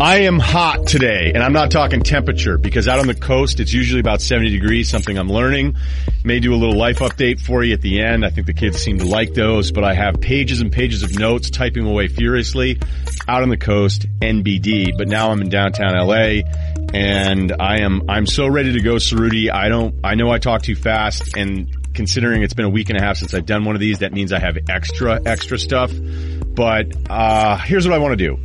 I am hot today, and I'm not talking temperature because out on the coast it's usually about 70 degrees, something I'm learning. May do a little life update for you at the end. I think the kids seem to like those, but I have pages and pages of notes typing away furiously out on the coast, NBD, but now I'm in downtown LA and I am, I'm so ready to go, Cerruti. I don't, I know I talk too fast and considering it's been a week and a half since I've done one of these, that means I have extra, extra stuff. But, uh, here's what I want to do.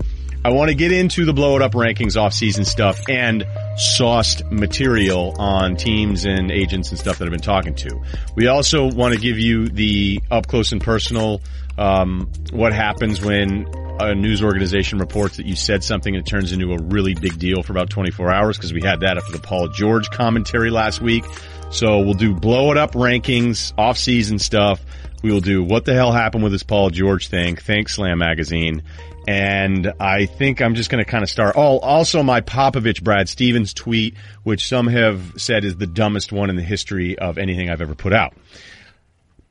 I want to get into the blow it up rankings off season stuff and sauced material on teams and agents and stuff that I've been talking to. We also want to give you the up close and personal, um, what happens when a news organization reports that you said something and it turns into a really big deal for about 24 hours because we had that after the Paul George commentary last week. So we'll do blow it up rankings, off season stuff. We will do what the hell happened with this Paul George thing. Thanks Slam Magazine. And I think I'm just going to kind of start. Oh, also my Popovich Brad Stevens tweet, which some have said is the dumbest one in the history of anything I've ever put out.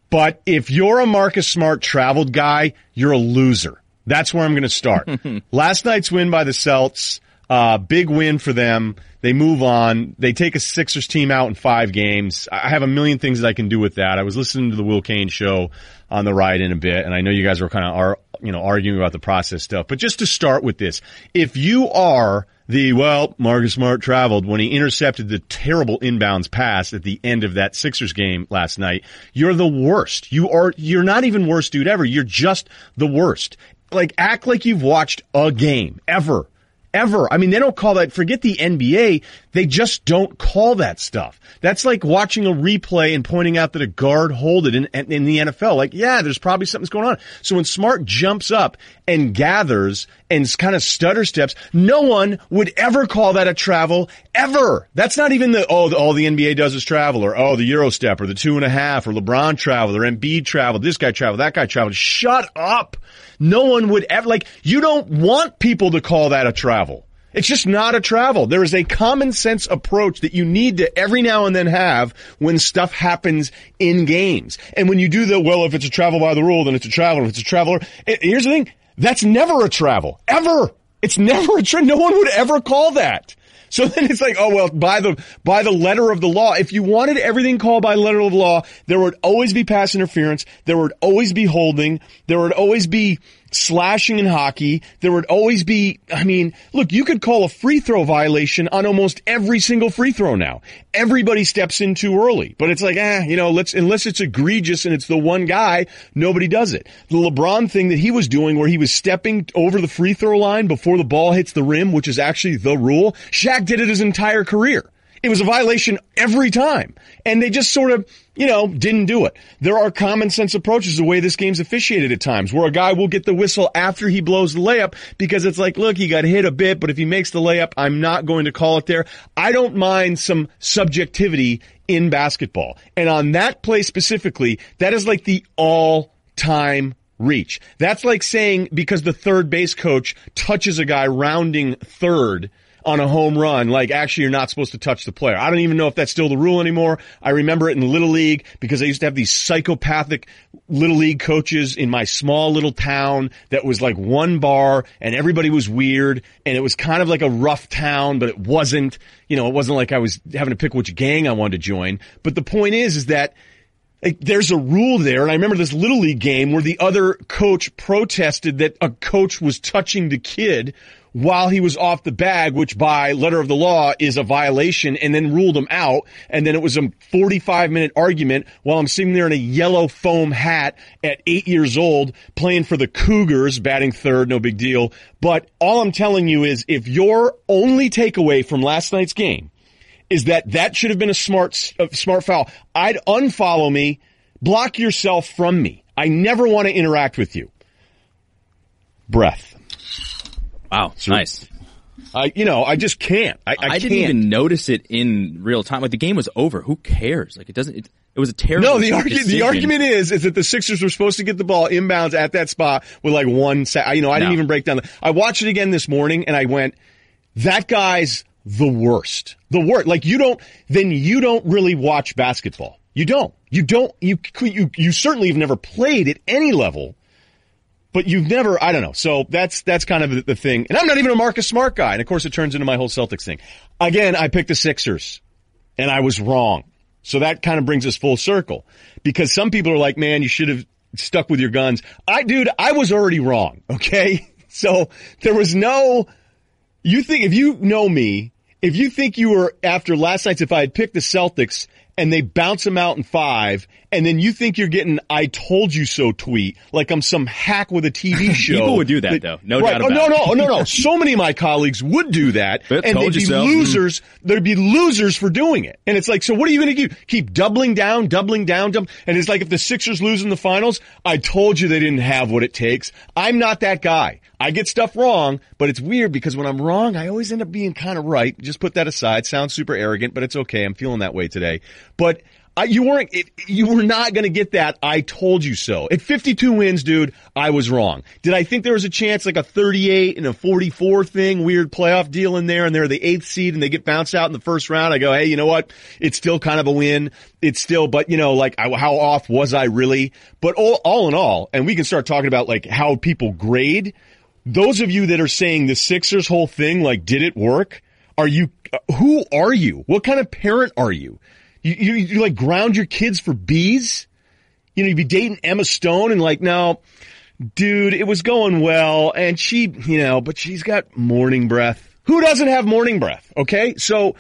But if you're a Marcus Smart traveled guy, you're a loser. That's where I'm going to start. Last night's win by the Celts, uh, big win for them. They move on. They take a Sixers team out in five games. I have a million things that I can do with that. I was listening to the Will Cain show on the ride in a bit, and I know you guys were kind of are you know arguing about the process stuff. But just to start with this, if you are the well, Marcus Smart traveled when he intercepted the terrible inbounds pass at the end of that Sixers game last night. You're the worst. You are. You're not even worst dude ever. You're just the worst. Like act like you've watched a game ever ever. I mean, they don't call that, forget the NBA, they just don't call that stuff. That's like watching a replay and pointing out that a guard hold it in, in the NFL. Like, yeah, there's probably something's going on. So when Smart jumps up and gathers and kind of stutter steps, no one would ever call that a travel ever. That's not even the, oh, all the NBA does is travel or, oh, the Euro step or the two and a half or LeBron travel or Embiid travel, this guy travel, that guy travel. Shut up. No one would ever, like, you don't want people to call that a travel. It's just not a travel. There is a common sense approach that you need to every now and then have when stuff happens in games. And when you do the, well, if it's a travel by the rule, then it's a travel. If it's a traveler, eh, here's the thing. That's never a travel. Ever. It's never a travel. No one would ever call that. So then it's like, oh well, by the by the letter of the law. If you wanted everything called by letter of the law, there would always be pass interference. There would always be holding. There would always be slashing in hockey. There would always be, I mean, look, you could call a free throw violation on almost every single free throw now. Everybody steps in too early, but it's like, eh, you know, let's, unless it's egregious and it's the one guy, nobody does it. The LeBron thing that he was doing where he was stepping over the free throw line before the ball hits the rim, which is actually the rule. Shaq did it his entire career. It was a violation every time. And they just sort of, you know, didn't do it. There are common sense approaches the way this game's officiated at times where a guy will get the whistle after he blows the layup because it's like, look, he got hit a bit, but if he makes the layup, I'm not going to call it there. I don't mind some subjectivity in basketball. And on that play specifically, that is like the all time reach. That's like saying because the third base coach touches a guy rounding third on a home run, like actually you're not supposed to touch the player. I don't even know if that's still the rule anymore. I remember it in Little League because I used to have these psychopathic Little League coaches in my small little town that was like one bar and everybody was weird and it was kind of like a rough town, but it wasn't, you know, it wasn't like I was having to pick which gang I wanted to join. But the point is, is that like, there's a rule there. And I remember this little league game where the other coach protested that a coach was touching the kid while he was off the bag, which by letter of the law is a violation, and then ruled him out. And then it was a 45 minute argument while I'm sitting there in a yellow foam hat at eight years old playing for the Cougars, batting third, no big deal. But all I'm telling you is if your only takeaway from last night's game is that that should have been a smart, a smart foul, I'd unfollow me, block yourself from me. I never want to interact with you. Breath. Wow, so, nice. I, you know, I just can't. I, I, I didn't can't. even notice it in real time. Like the game was over. Who cares? Like it doesn't. It, it was a terrible. No, the argument the argument is is that the Sixers were supposed to get the ball inbounds at that spot with like one. Sa- you know, I didn't even break down. The, I watched it again this morning and I went, that guy's the worst. The worst. Like you don't. Then you don't really watch basketball You don't. You don't. You you you certainly have never played at any level, but you've never. I don't know. So that's that's kind of the thing. And I'm not even a Marcus Smart guy. And of course, it turns into my whole Celtics thing. Again, I picked the Sixers, and I was wrong. So that kind of brings us full circle because some people are like, "Man, you should have stuck with your guns." I, dude, I was already wrong. Okay, so there was no. You think if you know me, if you think you were after last night's, if I had picked the Celtics and they bounce them out in five, and then you think you're getting "I told you so" tweet like I'm some hack with a TV show. People would do that, that though, no right. doubt. Oh, no, no, no, no. So many of my colleagues would do that, but and they'd be so. losers. There'd be losers for doing it, and it's like, so what are you going to do? Keep doubling down, doubling down, doubling, and it's like if the Sixers lose in the finals, I told you they didn't have what it takes. I'm not that guy. I get stuff wrong, but it's weird because when I'm wrong, I always end up being kind of right. Just put that aside. Sounds super arrogant, but it's okay. I'm feeling that way today. But I, you weren't, it, you were not going to get that. I told you so. At 52 wins, dude, I was wrong. Did I think there was a chance like a 38 and a 44 thing, weird playoff deal in there and they're the eighth seed and they get bounced out in the first round? I go, hey, you know what? It's still kind of a win. It's still, but you know, like how off was I really? But all, all in all, and we can start talking about like how people grade. Those of you that are saying the Sixers whole thing, like, did it work? Are you, who are you? What kind of parent are you? You, you, you like ground your kids for bees? You know, you'd be dating Emma Stone and like, no, dude, it was going well. And she, you know, but she's got morning breath. Who doesn't have morning breath? Okay. So,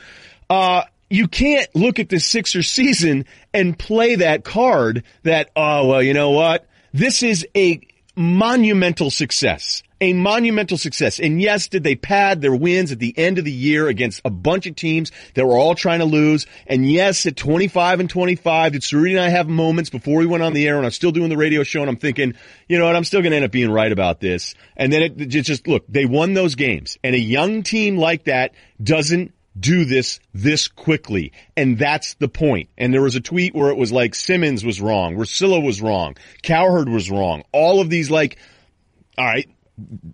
uh, you can't look at the Sixers season and play that card that, oh, well, you know what? This is a monumental success a monumental success. And yes, did they pad their wins at the end of the year against a bunch of teams that were all trying to lose? And yes, at 25 and 25, did Ceruti and I have moments before we went on the air and I'm still doing the radio show and I'm thinking, you know what, I'm still going to end up being right about this. And then it, it just, look, they won those games. And a young team like that doesn't do this this quickly. And that's the point. And there was a tweet where it was like Simmons was wrong, Russillo was wrong, Cowherd was wrong. All of these like, all right,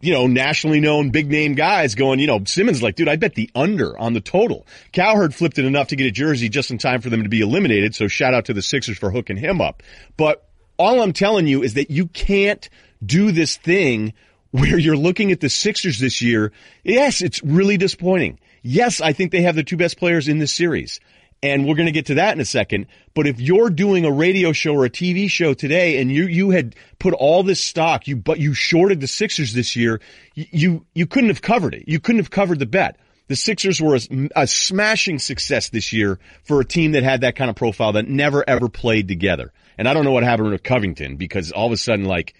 you know, nationally known big name guys going, you know, Simmons like, dude, I bet the under on the total. Cowherd flipped it enough to get a jersey just in time for them to be eliminated. So shout out to the Sixers for hooking him up. But all I'm telling you is that you can't do this thing where you're looking at the Sixers this year. Yes, it's really disappointing. Yes, I think they have the two best players in this series. And we're going to get to that in a second. But if you're doing a radio show or a TV show today and you, you had put all this stock, you, but you shorted the Sixers this year, you, you couldn't have covered it. You couldn't have covered the bet. The Sixers were a, a smashing success this year for a team that had that kind of profile that never ever played together. And I don't know what happened with Covington because all of a sudden, like,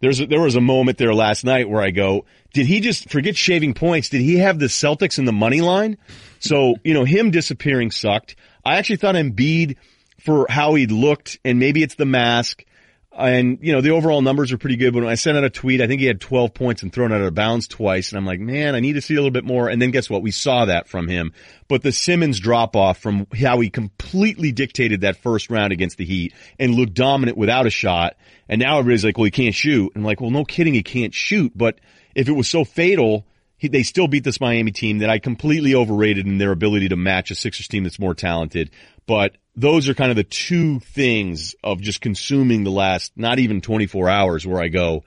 there's a, there was a moment there last night where I go, did he just forget shaving points? Did he have the Celtics in the money line? So, you know, him disappearing sucked. I actually thought Embiid for how he looked and maybe it's the mask and you know the overall numbers are pretty good. When I sent out a tweet, I think he had 12 points and thrown out of bounds twice, and I'm like, man, I need to see a little bit more. And then guess what? We saw that from him. But the Simmons drop off from how he completely dictated that first round against the Heat and looked dominant without a shot, and now everybody's like, well, he can't shoot. And I'm like, well, no kidding, he can't shoot. But if it was so fatal he, they still beat this Miami team that I completely overrated in their ability to match a Sixers team that's more talented. But those are kind of the two things of just consuming the last, not even 24 hours where I go,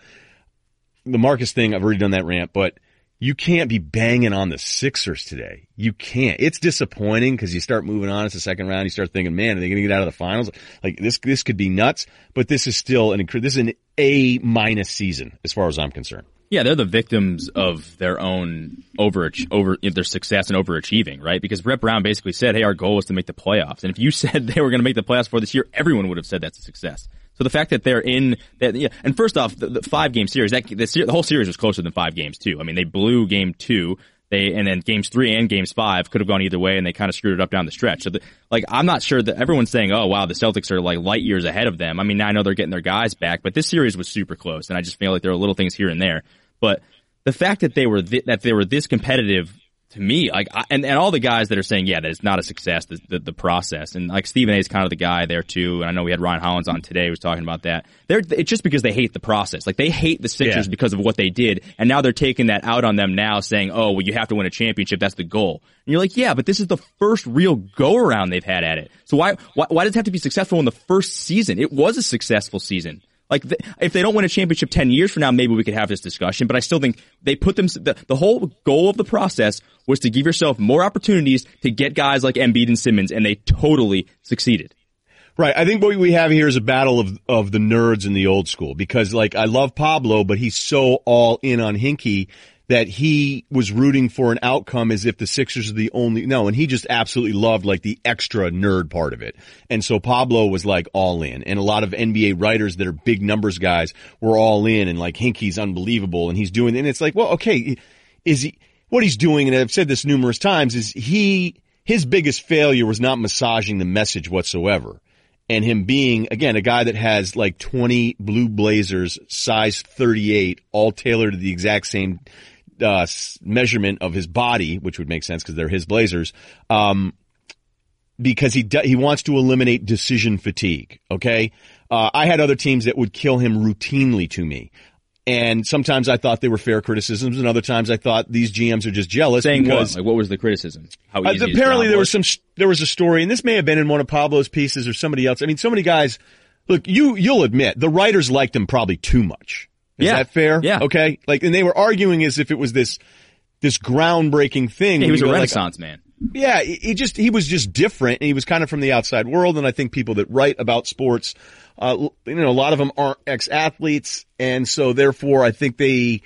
the Marcus thing, I've already done that rant, but you can't be banging on the Sixers today. You can't. It's disappointing because you start moving on. It's the second round. You start thinking, man, are they going to get out of the finals? Like this, this could be nuts, but this is still an, this is an A minus season as far as I'm concerned. Yeah, they're the victims of their own over over their success and overachieving, right? Because Brett Brown basically said, "Hey, our goal is to make the playoffs." And if you said they were going to make the playoffs for this year, everyone would have said that's a success. So the fact that they're in that, yeah, and first off, the, the five game series, that the, the whole series was closer than five games too. I mean, they blew game two. They and then games three and games five could have gone either way, and they kind of screwed it up down the stretch. So, the, like, I'm not sure that everyone's saying, "Oh, wow, the Celtics are like light years ahead of them." I mean, I know they're getting their guys back, but this series was super close, and I just feel like there are little things here and there. But the fact that they were th- that they were this competitive to me, like, I, and, and all the guys that are saying, yeah, that it's not a success, the, the, the, process. And like Stephen A is kind of the guy there too. And I know we had Ryan Hollins on today who was talking about that. They're, it's just because they hate the process. Like they hate the Sixers yeah. because of what they did. And now they're taking that out on them now saying, oh, well, you have to win a championship. That's the goal. And you're like, yeah, but this is the first real go around they've had at it. So why, why, why does it have to be successful in the first season? It was a successful season. Like, if they don't win a championship 10 years from now, maybe we could have this discussion, but I still think they put them, the, the whole goal of the process was to give yourself more opportunities to get guys like Embiid and Simmons, and they totally succeeded. Right. I think what we have here is a battle of, of the nerds in the old school because like I love Pablo, but he's so all in on Hinkie that he was rooting for an outcome as if the Sixers are the only, no, and he just absolutely loved like the extra nerd part of it. And so Pablo was like all in and a lot of NBA writers that are big numbers guys were all in and like Hinkie's unbelievable and he's doing, and it's like, well, okay, is he, what he's doing, and I've said this numerous times, is he, his biggest failure was not massaging the message whatsoever and him being again a guy that has like 20 blue blazers size 38 all tailored to the exact same uh, measurement of his body, which would make sense because they're his Blazers. Um, because he he wants to eliminate decision fatigue. Okay, uh, I had other teams that would kill him routinely to me. And sometimes I thought they were fair criticisms, and other times I thought these GMs are just jealous. Saying because, what? Like, what was the criticism? How uh, apparently there was some there was a story, and this may have been in one of Pablo's pieces or somebody else. I mean, so many guys. Look, you you'll admit the writers liked him probably too much. Is yeah. that fair? Yeah. Okay. Like, and they were arguing as if it was this, this groundbreaking thing. Yeah, he was a renaissance like, man. Yeah, he just, he was just different and he was kind of from the outside world. And I think people that write about sports, uh, you know, a lot of them aren't ex-athletes. And so therefore I think they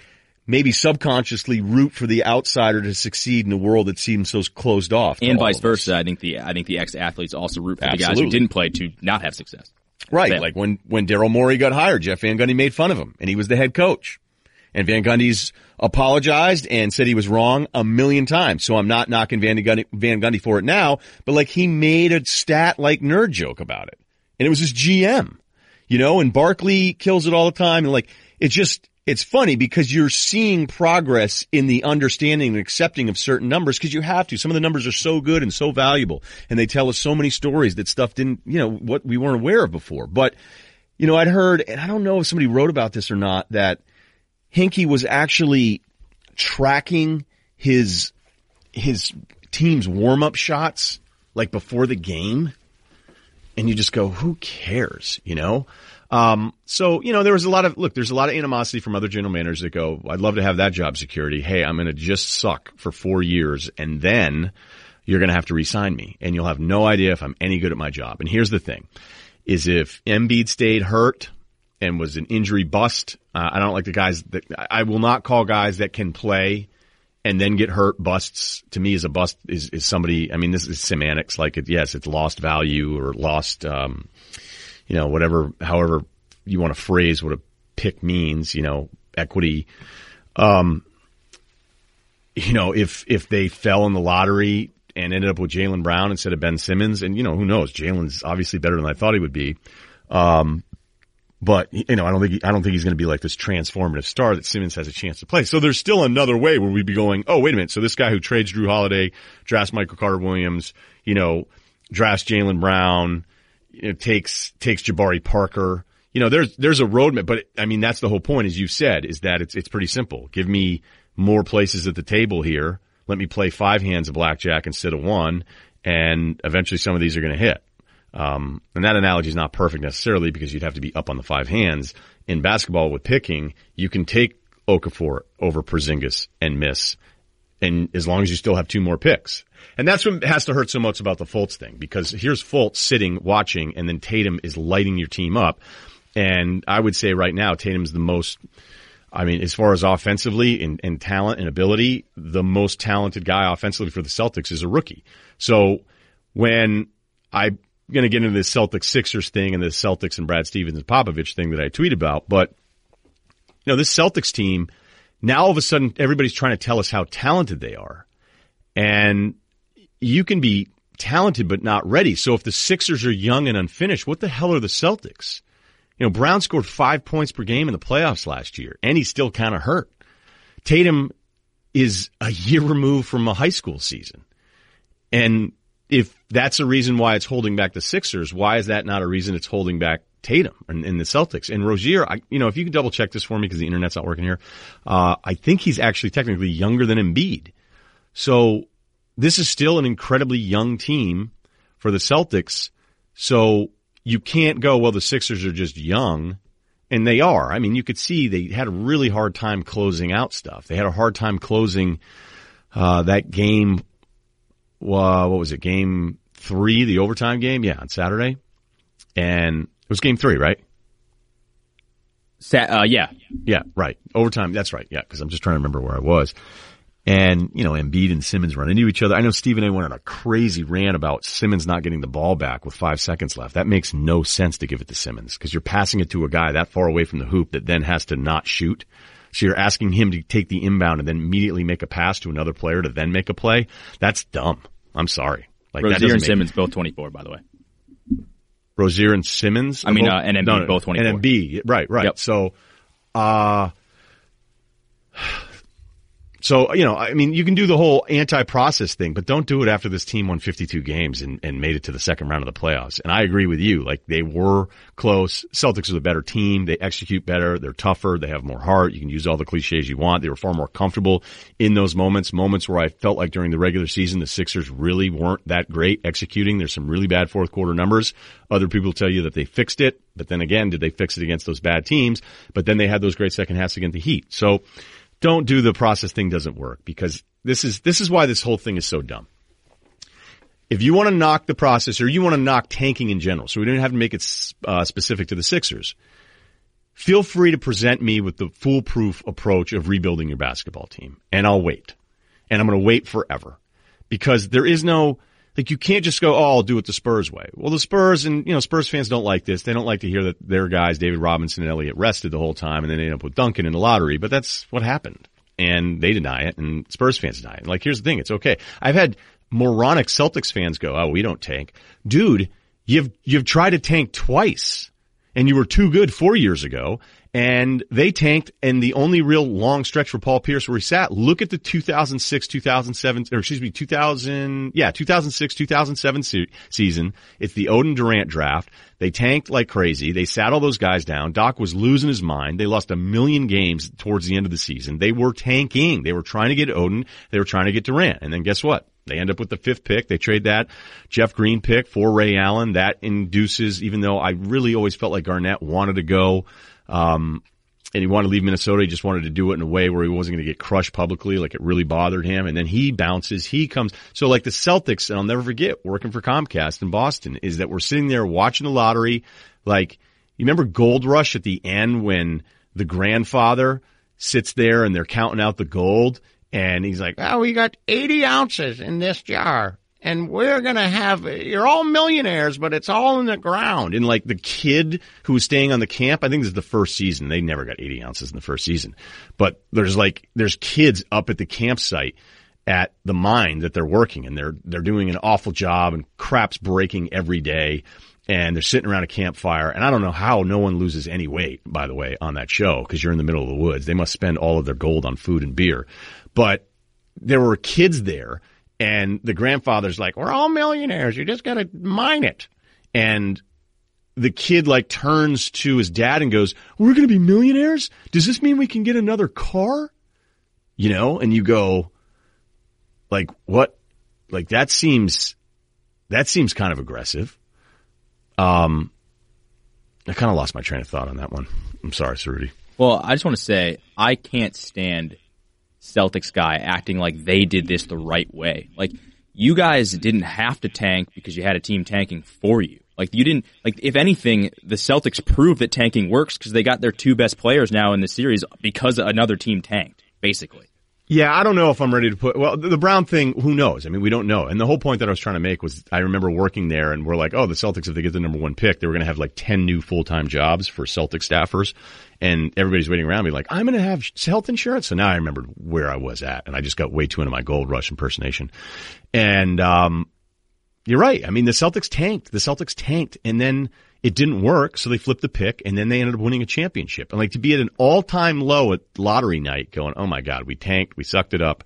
maybe subconsciously root for the outsider to succeed in a world that seems so closed off. And vice versa. I think the, I think the ex-athletes also root for Absolutely. the guys who didn't play to not have success. Right. Like when, when Daryl Morey got hired, Jeff Van Gundy made fun of him and he was the head coach. And Van Gundy's apologized and said he was wrong a million times. So I'm not knocking Van Gundy, Van Gundy for it now, but like he made a stat like nerd joke about it. And it was his GM, you know, and Barkley kills it all the time. And like, it's just, it's funny because you're seeing progress in the understanding and accepting of certain numbers because you have to. Some of the numbers are so good and so valuable and they tell us so many stories that stuff didn't, you know, what we weren't aware of before. But, you know, I'd heard, and I don't know if somebody wrote about this or not, that Hinkie was actually tracking his, his team's warm up shots like before the game. And you just go, who cares, you know? Um, so, you know, there was a lot of, look, there's a lot of animosity from other general managers that go, I'd love to have that job security. Hey, I'm going to just suck for four years and then you're going to have to resign me and you'll have no idea if I'm any good at my job. And here's the thing is if Embiid stayed hurt and was an injury bust, uh, I don't like the guys that I will not call guys that can play and then get hurt busts to me is a bust is, is somebody, I mean, this is semantics. Like it, yes, it's lost value or lost, um, you know, whatever, however you want to phrase what a pick means, you know, equity. Um, you know, if, if they fell in the lottery and ended up with Jaylen Brown instead of Ben Simmons, and you know, who knows, Jaylen's obviously better than I thought he would be. Um, but you know, I don't think I don't think he's going to be like this transformative star that Simmons has a chance to play. So there's still another way where we'd be going. Oh, wait a minute. So this guy who trades Jrue Holiday, drafts Michael Carter Williams, you know, drafts Jaylen Brown, it takes takes Jabari Parker. You know, there's there's a roadmap, but I mean that's the whole point, as you said, is that it's it's pretty simple. Give me more places at the table here. Let me play five hands of blackjack instead of one, and eventually some of these are going to hit. Um, and that analogy is not perfect necessarily because you'd have to be up on the five hands. In basketball with picking, you can take Okafor over Porzingis and miss, and as long as you still have two more picks. And that's what has to hurt so much about the Fultz thing because here's Fultz sitting watching and then Tatum is lighting your team up. And I would say right now Tatum's the most, I mean, as far as offensively and, and talent and ability, the most talented guy offensively for the Celtics is a rookie. So when I'm going to get into this Celtics Sixers thing and the Celtics and Brad Stevens and Popovich thing that I tweet about, but you know, this Celtics team, now all of a sudden everybody's trying to tell us how talented they are. And you can be talented but not ready. So if the Sixers are young and unfinished, what the hell are the Celtics? You know, Brown scored five points per game in the playoffs last year, and he's still kind of hurt. Tatum is a year removed from a high school season. And if that's a reason why it's holding back the Sixers, why is that not a reason it's holding back Tatum and, and the Celtics? And Rozier, I, you know, if you could double check this for me because the internet's not working here, uh, I think he's actually technically younger than Embiid. So this is still an incredibly young team for the Celtics. So you can't go, well, the Sixers are just young. And they are. I mean, you could see they had a really hard time closing out stuff. They had a hard time closing uh, that game. Uh, what was it? Game three, the overtime game? Yeah, on Saturday. And it was game three, right? Sa- uh, yeah. Yeah, right. Overtime. That's right. Yeah, because I'm just trying to remember where I was. And, you know, Embiid and Simmons run into each other. I know Stephen A went on a crazy rant about Simmons not getting the ball back with five seconds left. That makes no sense to give it to Simmons because you're passing it to a guy that far away from the hoop that then has to not shoot. So you're asking him to take the inbound and then immediately make a pass to another player to then make a play. That's dumb. I'm sorry. Like Rozier and Simmons both 24, by the way. Rozier and Simmons. I mean, both, uh, and Embiid no, both 24. And Embiid, right, right. Yep. So, uh, so, you know, I mean, you can do the whole anti-process thing, but don't do it after this team won 52 games and, and made it to the second round of the playoffs. And I agree with you. Like they were close. Celtics are the better team. They execute better. They're tougher. They have more heart. You can use all the cliches you want. They were far more comfortable in those moments, moments where I felt like during the regular season, the Sixers really weren't that great executing. There's some really bad fourth quarter numbers. Other people tell you that they fixed it. But then again, did they fix it against those bad teams? But then they had those great second halves against the Heat. So, don't do the process thing doesn't work because this is, this is why this whole thing is so dumb. If you want to knock the process or you want to knock tanking in general, so we don't have to make it uh, specific to the Sixers, feel free to present me with the foolproof approach of rebuilding your basketball team and I'll wait. And I'm going to wait forever because there is no, like you can't just go, oh, I'll do it the Spurs way. Well, the Spurs and, you know, Spurs fans don't like this. They don't like to hear that their guys, David Robinson and Elliott rested the whole time and then end up with Duncan in the lottery, but that's what happened. And they deny it and Spurs fans deny it. Like, here's the thing. It's okay. I've had moronic Celtics fans go, oh, we don't tank. Dude, you've, you've tried to tank twice and you were too good four years ago and they tanked and the only real long stretch for Paul Pierce where he sat, look at the 2006, 2007, or excuse me, 2000, yeah, 2006, 2007 se- season. It's the Oden Durant draft. They tanked like crazy. They sat all those guys down. Doc was losing his mind. They lost a million games towards the end of the season. They were tanking. They were trying to get Oden. They were trying to get Durant. And then guess what? They end up with the fifth pick. They trade that Jeff Green pick for Ray Allen. That induces, even though I really always felt like Garnett wanted to go, um, and he wanted to leave Minnesota. He just wanted to do it in a way where he wasn't going to get crushed publicly. Like it really bothered him. And then he bounces. He comes. So like the Celtics, and I'll never forget working for Comcast in Boston is that we're sitting there watching the lottery. Like you remember Gold Rush at the end when the grandfather sits there and they're counting out the gold and he's like, oh, we got 80 ounces in this jar and we're going to have, you're all millionaires, but it's all in the ground. And like the kid who was staying on the camp, I think this is the first season. They never got 80 ounces in the first season, but there's like, there's kids up at the campsite at the mine that they're working and they're, they're doing an awful job and crap's breaking every day and they're sitting around a campfire. And I don't know how no one loses any weight, by the way, on that show because you're in the middle of the woods. They must spend all of their gold on food and beer, but there were kids there and the grandfather's like, we're all millionaires. You just got to mine it. And the kid like turns to his dad and goes, we're going to be millionaires? Does this mean we can get another car? You know, and you go like, what? Like that seems, that seems kind of aggressive. Um, I kind of lost my train of thought on that one. I'm sorry, Rudy. Well, I just want to say I can't stand Celtics guy acting like they did this the right way. Like you guys didn't have to tank because you had a team tanking for you. Like you didn't like if anything, the Celtics proved that tanking works because they got their two best players now in the series because another team tanked, basically. Yeah, I don't know if I'm ready to put. Well, the Brown thing, who knows? I mean, we don't know. And the whole point that I was trying to make was, I remember working there, and we're like, oh, the Celtics, if they get the number one pick, they were going to have like ten new full time jobs for Celtic staffers, and everybody's waiting around me like, I'm going to have health insurance. So now I remembered where I was at, and I just got way too into my Gold Rush impersonation. And um, you're right. I mean, the Celtics tanked. The Celtics tanked, and then it didn't work, so they flipped the pick, and then they ended up winning a championship. And like to be at an all-time low at lottery night, going, "Oh my God, we tanked, we sucked it up,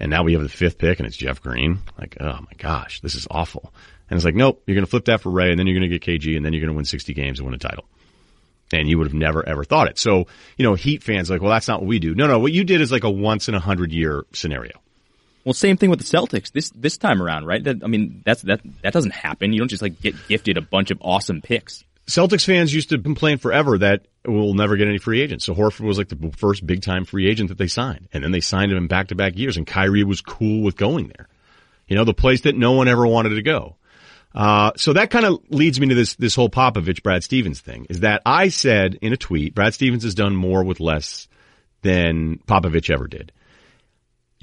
and now we have the fifth pick, and it's Jeff Green." Like, oh my gosh, this is awful. And it's like, nope, you're going to flip that for Ray, and then you're going to get KG, and then you're going to win 60 games and win a title. And you would have never ever thought it. So, you know, Heat fans like, well, that's not what we do. No, no, what you did is like a once in a hundred year scenario. Well, same thing with the Celtics this this time around, right? That, I mean, that's that that doesn't happen. You don't just like get gifted a bunch of awesome picks. Celtics fans used to complain forever that we'll never get any free agents. So Horford was like the first big time free agent that they signed. And then they signed him in back to back years and Kyrie was cool with going there. You know, the place that no one ever wanted to go. Uh, so that kind of leads me to this, this whole Popovich, Brad Stevens thing is that I said in a tweet, Brad Stevens has done more with less than Popovich ever did.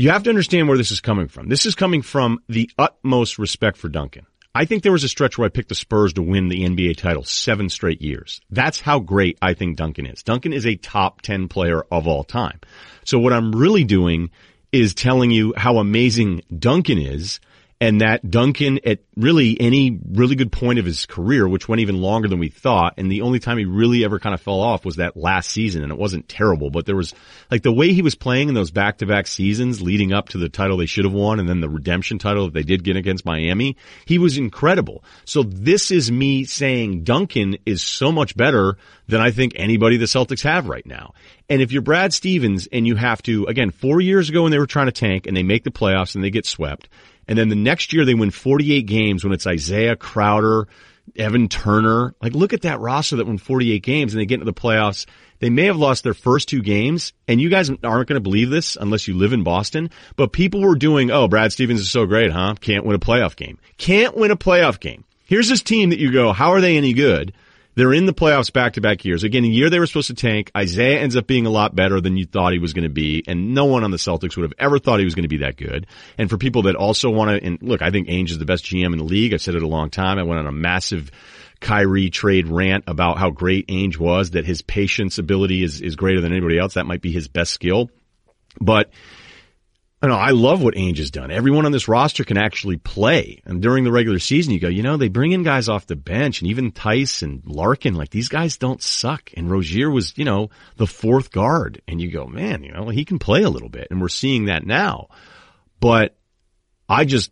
You have to understand where this is coming from. This is coming from the utmost respect for Duncan. I think there was a stretch where I picked the Spurs to win the NBA title seven straight years. That's how great I think Duncan is. Duncan is a top 10 player of all time. So what I'm really doing is telling you how amazing Duncan is and that Duncan at really any really good point of his career, which went even longer than we thought, and the only time he really ever kind of fell off was that last season, and it wasn't terrible, but there was like the way he was playing in those back-to-back seasons leading up to the title they should have won, and then the redemption title that they did get against Miami, he was incredible. So this is me saying Duncan is so much better than I think anybody the Celtics have right now. And if you're Brad Stevens and you have to, again, four years ago when they were trying to tank and they make the playoffs and they get swept, and then the next year they win 48 games when it's Isaiah Crowder, Evan Turner. Like look at that roster that won 48 games and they get into the playoffs. They may have lost their first two games and you guys aren't going to believe this unless you live in Boston, but people were doing, oh, Brad Stevens is so great, huh? Can't win a playoff game. Can't win a playoff game. Here's this team that you go, how are they any good? They're in the playoffs back to back years. Again, a year they were supposed to tank. Isaiah ends up being a lot better than you thought he was going to be. And no one on the Celtics would have ever thought he was going to be that good. And for people that also want to, and look, I think Ainge is the best GM in the league. I've said it a long time. I went on a massive Kyrie trade rant about how great Ainge was, that his patience ability is, is greater than anybody else. That might be his best skill. But I know I love what Ainge has done. Everyone on this roster can actually play. And during the regular season, you go, you know, they bring in guys off the bench and even Theis and Larkin, like these guys don't suck. And Rozier was, you know, the fourth guard. And you go, man, you know, he can play a little bit. And we're seeing that now. But I just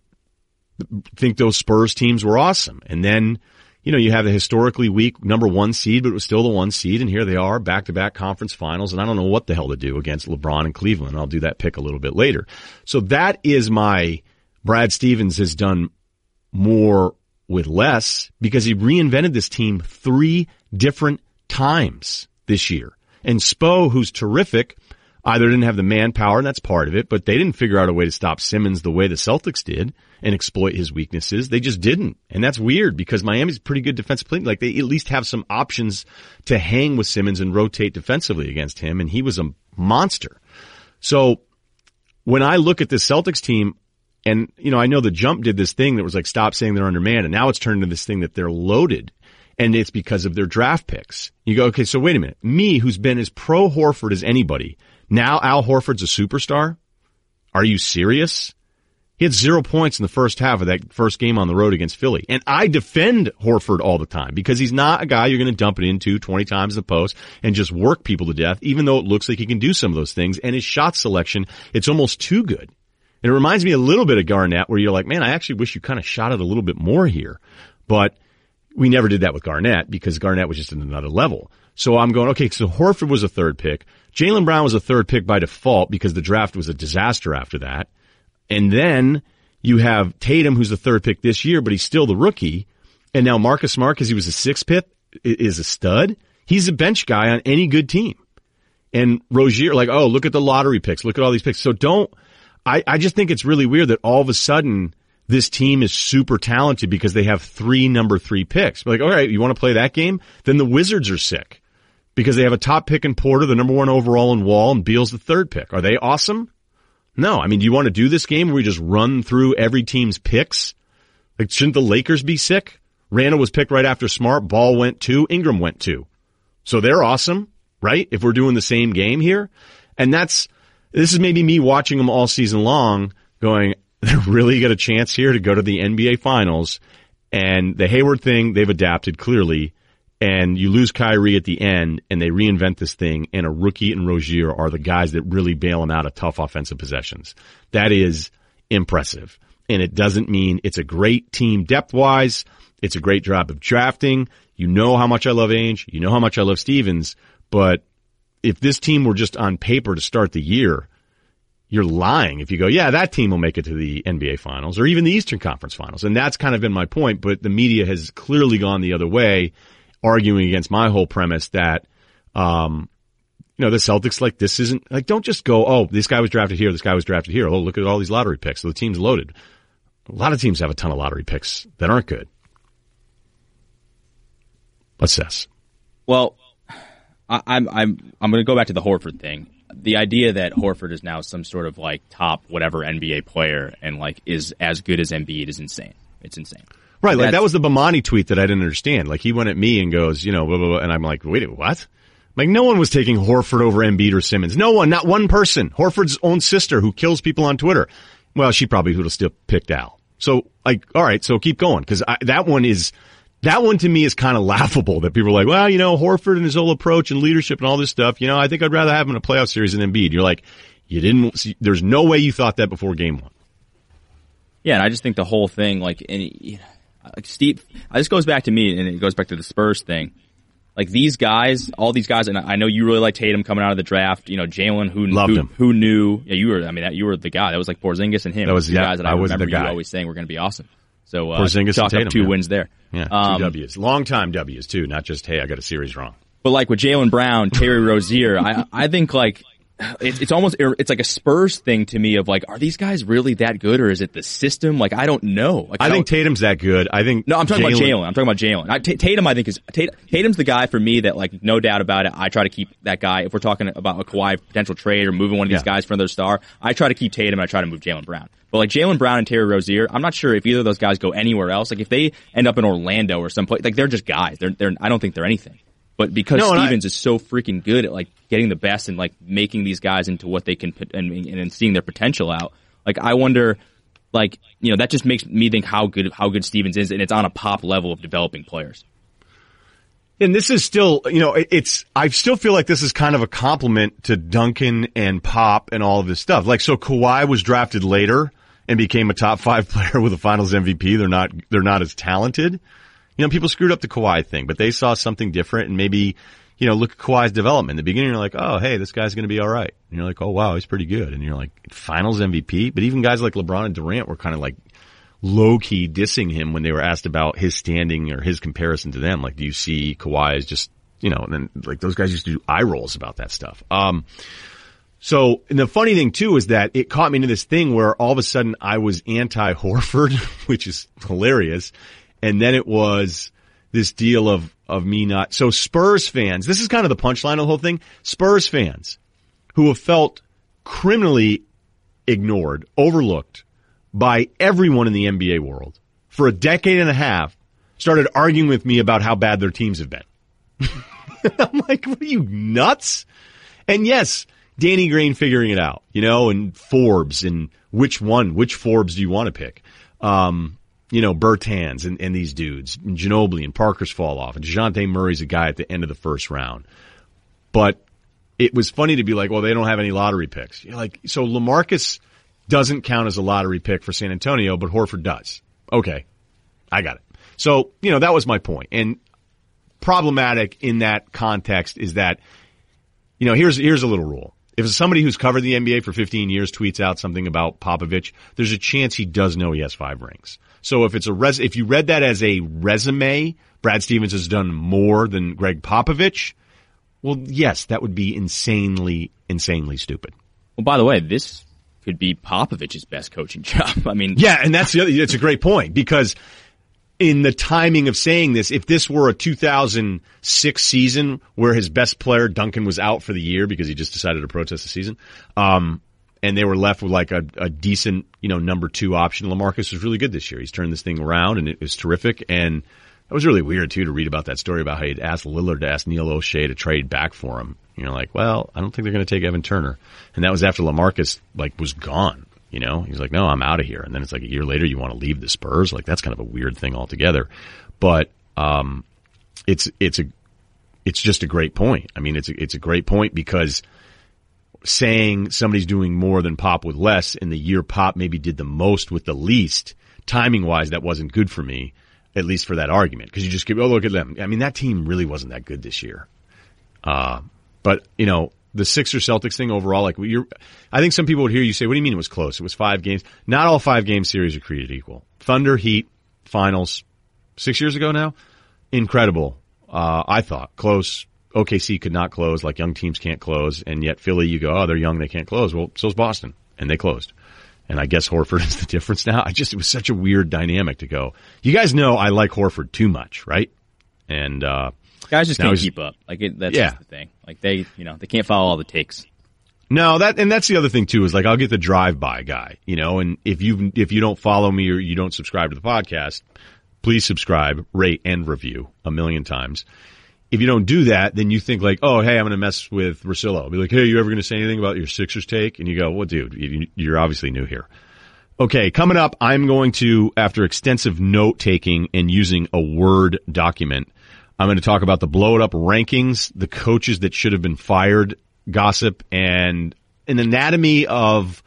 think those Spurs teams were awesome. And then, you know, you have the historically weak number one seed, but it was still the one seed, and here they are, back to back conference finals, and I don't know what the hell to do against LeBron and Cleveland. I'll do that pick a little bit later. So that is my Brad Stevens has done more with less because he reinvented this team three different times this year. And Spo, who's terrific, either didn't have the manpower, and that's part of it, but they didn't figure out a way to stop Simmons the way the Celtics did and exploit his weaknesses. They just didn't. And that's weird because Miami's pretty good defensive. Like they at least have some options to hang with Simmons and rotate defensively against him. And he was a monster. So when I look at this Celtics team, and you know, I know the jump did this thing that was like stop saying they're undermanned, and now it's turned into this thing that they're loaded. And it's because of their draft picks. You go, okay, so wait a minute. Me, who's been as pro Horford as anybody, now Al Horford's a superstar? Are you serious? He had zero points in the first half of that first game on the road against Philly. And I defend Horford all the time because he's not a guy you're going to dump it into 20 times the post and just work people to death, even though it looks like he can do some of those things. And his shot selection, it's almost too good. And it reminds me a little bit of Garnett where you're like, man, I actually wish you kind of shot it a little bit more here. But we never did that with Garnett because Garnett was just in another level. So I'm going, okay, so Horford was a third pick. Jaylen Brown was a third pick by default because the draft was a disaster after that. And then you have Tatum, who's the third pick this year, but he's still the rookie. And now Marcus Smart, because he was a sixth pick, is a stud. He's a bench guy on any good team. And Rozier, like, oh, look at the lottery picks. Look at all these picks. So don't, I, I just think it's really weird that all of a sudden this team is super talented because they have three number three picks. Like, all right, you want to play that game? Then the Wizards are sick because they have a top pick in Porter, the number one overall in Wall, and Beal's the third pick. Are they awesome? No, I mean, do you want to do this game where we just run through every team's picks? Like, shouldn't the Lakers be sick? Randle was picked right after Smart. Ball went two. Ingram went two. So they're awesome, right? If we're doing the same game here. And that's, this is maybe me watching them all season long going, they really got a chance here to go to the NBA finals. And the Hayward thing, they've adapted clearly. And you lose Kyrie at the end and they reinvent this thing and a rookie and Rozier are the guys that really bail them out of tough offensive possessions. That is impressive. And it doesn't mean it's a great team depth wise. It's a great job of drafting. You know how much I love Ainge. You know how much I love Stevens. But if this team were just on paper to start the year, you're lying if you go, yeah, that team will make it to the NBA finals or even the Eastern Conference finals. And that's kind of been my point, but the media has clearly gone the other way, arguing against my whole premise that, um, you know, the Celtics, like, this isn't, like, don't just go, oh, this guy was drafted here, this guy was drafted here. Oh, look at all these lottery picks. So the team's loaded. A lot of teams have a ton of lottery picks that aren't good. Assess. Well, I, I'm I'm I'm going to go back to the Horford thing. The idea that Horford is now some sort of like top whatever NBA player and like is as good as Embiid is insane. It's insane. Right, like that was the Bomani tweet that I didn't understand. Like he went at me and goes, you know, blah, blah, blah, and I'm like, wait, what? Like no one was taking Horford over Embiid or Simmons. No one, not one person. Horford's own sister who kills people on Twitter. Well, she probably would have still picked Al. So like, all right, so keep going because that one is that one to me is kind of laughable that people are like, well, you know, Horford and his whole approach and leadership and all this stuff. You know, I think I'd rather have him in a playoff series than Embiid. You're like, you didn't. See, there's no way you thought that before game one. Yeah, and I just think the whole thing, like, and, like Steve, this goes back to me, and it goes back to the Spurs thing. Like these guys, all these guys, and I know you really like Tatum coming out of the draft. You know, Jaylen, who loved who, him, who knew? Yeah, you were. I mean, that, you were the guy. That was like Porzingis and him. That was the yeah, guys that I, I was remember the guy. you always saying were going to be awesome. So uh, Porzingis chalk and Tatum, up two yeah. wins there. Yeah, two Um, W's, long time W's too, not just hey, I got a series wrong. But like with Jaylen Brown, Terry Rozier, I I think like it's it's almost it's like a Spurs thing to me of like, are these guys really that good or is it the system? Like I don't know. Like I how- think Tatum's that good. I think No, I'm talking about Jaylen. I'm talking about Jaylen. I- Tatum, I think is Tat- Tatum's the guy for me that like no doubt about it. I try to keep that guy. If we're talking about a Kawhi potential trade or moving one of these Yeah. guys for another star, I try to keep Tatum. and I try to move Jaylen Brown. But like Jaylen Brown and Terry Rozier, I'm not sure if either of those guys go anywhere else. Like if they end up in Orlando or someplace, like they're just guys. They're they're. I don't think they're anything. But because No, and I- Stevens is so freaking good at like getting the best and like making these guys into what they can put and, and seeing their potential out, like I wonder, like you know that just makes me think how good how good Stevens is, and it's on a pop level of developing players. And this is still, you know, it's, I still feel like this is kind of a compliment to Duncan and Pop and all of this stuff. Like, so Kawhi was drafted later and became a top five player with a finals MVP. They're not, they're not as talented. You know, people screwed up the Kawhi thing, but they saw something different and maybe, you know, look at Kawhi's development. In the beginning, you're like, oh, hey, this guy's going to be all right. And you're like, oh, wow, he's pretty good. And you're like, finals MVP. But even guys like LeBron and Durant were kind of like, low key dissing him when they were asked about his standing or his comparison to them. Like, do you see Kawhi as just, you know, and then like those guys used to do eye rolls about that stuff. Um, so, and the funny thing too is that it caught me into this thing where all of a sudden I was anti Horford, which is hilarious. And then it was this deal of, of me not, so Spurs fans, this is kind of the punchline of the whole thing. Spurs fans who have felt criminally ignored, overlooked by everyone in the NBA world for a decade and a half started arguing with me about how bad their teams have been. I'm like, what are you nuts? And yes, Danny Green figuring it out, you know, and Forbes and which one, which Forbes do you want to pick? Um, you know, Bertans and, and these dudes, and Ginobili and Parker's fall off, and Dejounte Murray's a guy at the end of the first round. But it was funny to be like, well, they don't have any lottery picks. You're like, so Lamarcus doesn't count as a lottery pick for San Antonio, but Horford does. Okay. I got it. So, you know, that was my point. And problematic in that context is that, you know, here's, here's a little rule. If somebody who's covered the NBA for 15 years tweets out something about Popovich, there's a chance he does know he has five rings. So if it's a res, if you read that as a resume, Brad Stevens has done more than Greg Popovich. Well, yes, that would be insanely, insanely stupid. Well, by the way, this could be Popovich's best coaching job. I mean, Yeah, and that's the other, it's a great point because in the timing of saying this, if this were a 2006 season where his best player Duncan was out for the year because he just decided to protest the season, um, and they were left with like a, a decent, you know, number two option. Lamarcus was really good this year. He's turned this thing around and it was terrific. And it was really weird too to read about that story about how he'd asked Lillard to ask Neil Olshey to trade back for him. And you're like, well, I don't think they're going to take Evan Turner. And that was after Lamarcus like was gone. You know, he's like, no, I'm out of here. And then it's like a year later, you want to leave the Spurs. Like that's kind of a weird thing altogether. But, um, it's it's a it's just a great point. I mean, it's a, it's a great point because saying somebody's doing more than Pop with less in the year Pop maybe did the most with the least, timing wise, that wasn't good for me, at least for that argument. Cause you just keep, oh, look at them. I mean, that team really wasn't that good this year. Uh, but you know, the Sixers Celtics thing overall, like you're, I think some people would hear you say, what do you mean it was close? It was five games. Not all five game series are created equal. Thunder, Heat, finals, six years ago now, incredible. Uh, I thought close. OKC could not close, like young teams can't close, and yet Philly, you go, oh, they're young, they can't close. Well, so's Boston, and they closed. And I guess Horford is the difference now. I just, it was such a weird dynamic to go. You guys know I like Horford too much, right? And, uh, Guys just can't keep up. Like it, that's Yeah. the thing. Like they, you know, they can't follow all the takes. No, that and that's the other thing too is like I'll get the drive by guy, you know, and if you if you don't follow me or you don't subscribe to the podcast, please subscribe, rate and review a million times. If you don't do that, then you think like, oh, hey, I'm going to mess with Russillo. I'll be like, hey, are you ever going to say anything about your Sixers take? And you go, well, dude, you're obviously new here. Okay, coming up, I'm going to, after extensive note taking and using a Word document, I'm going to talk about the blow it up rankings, the coaches that should have been fired, gossip, and an anatomy of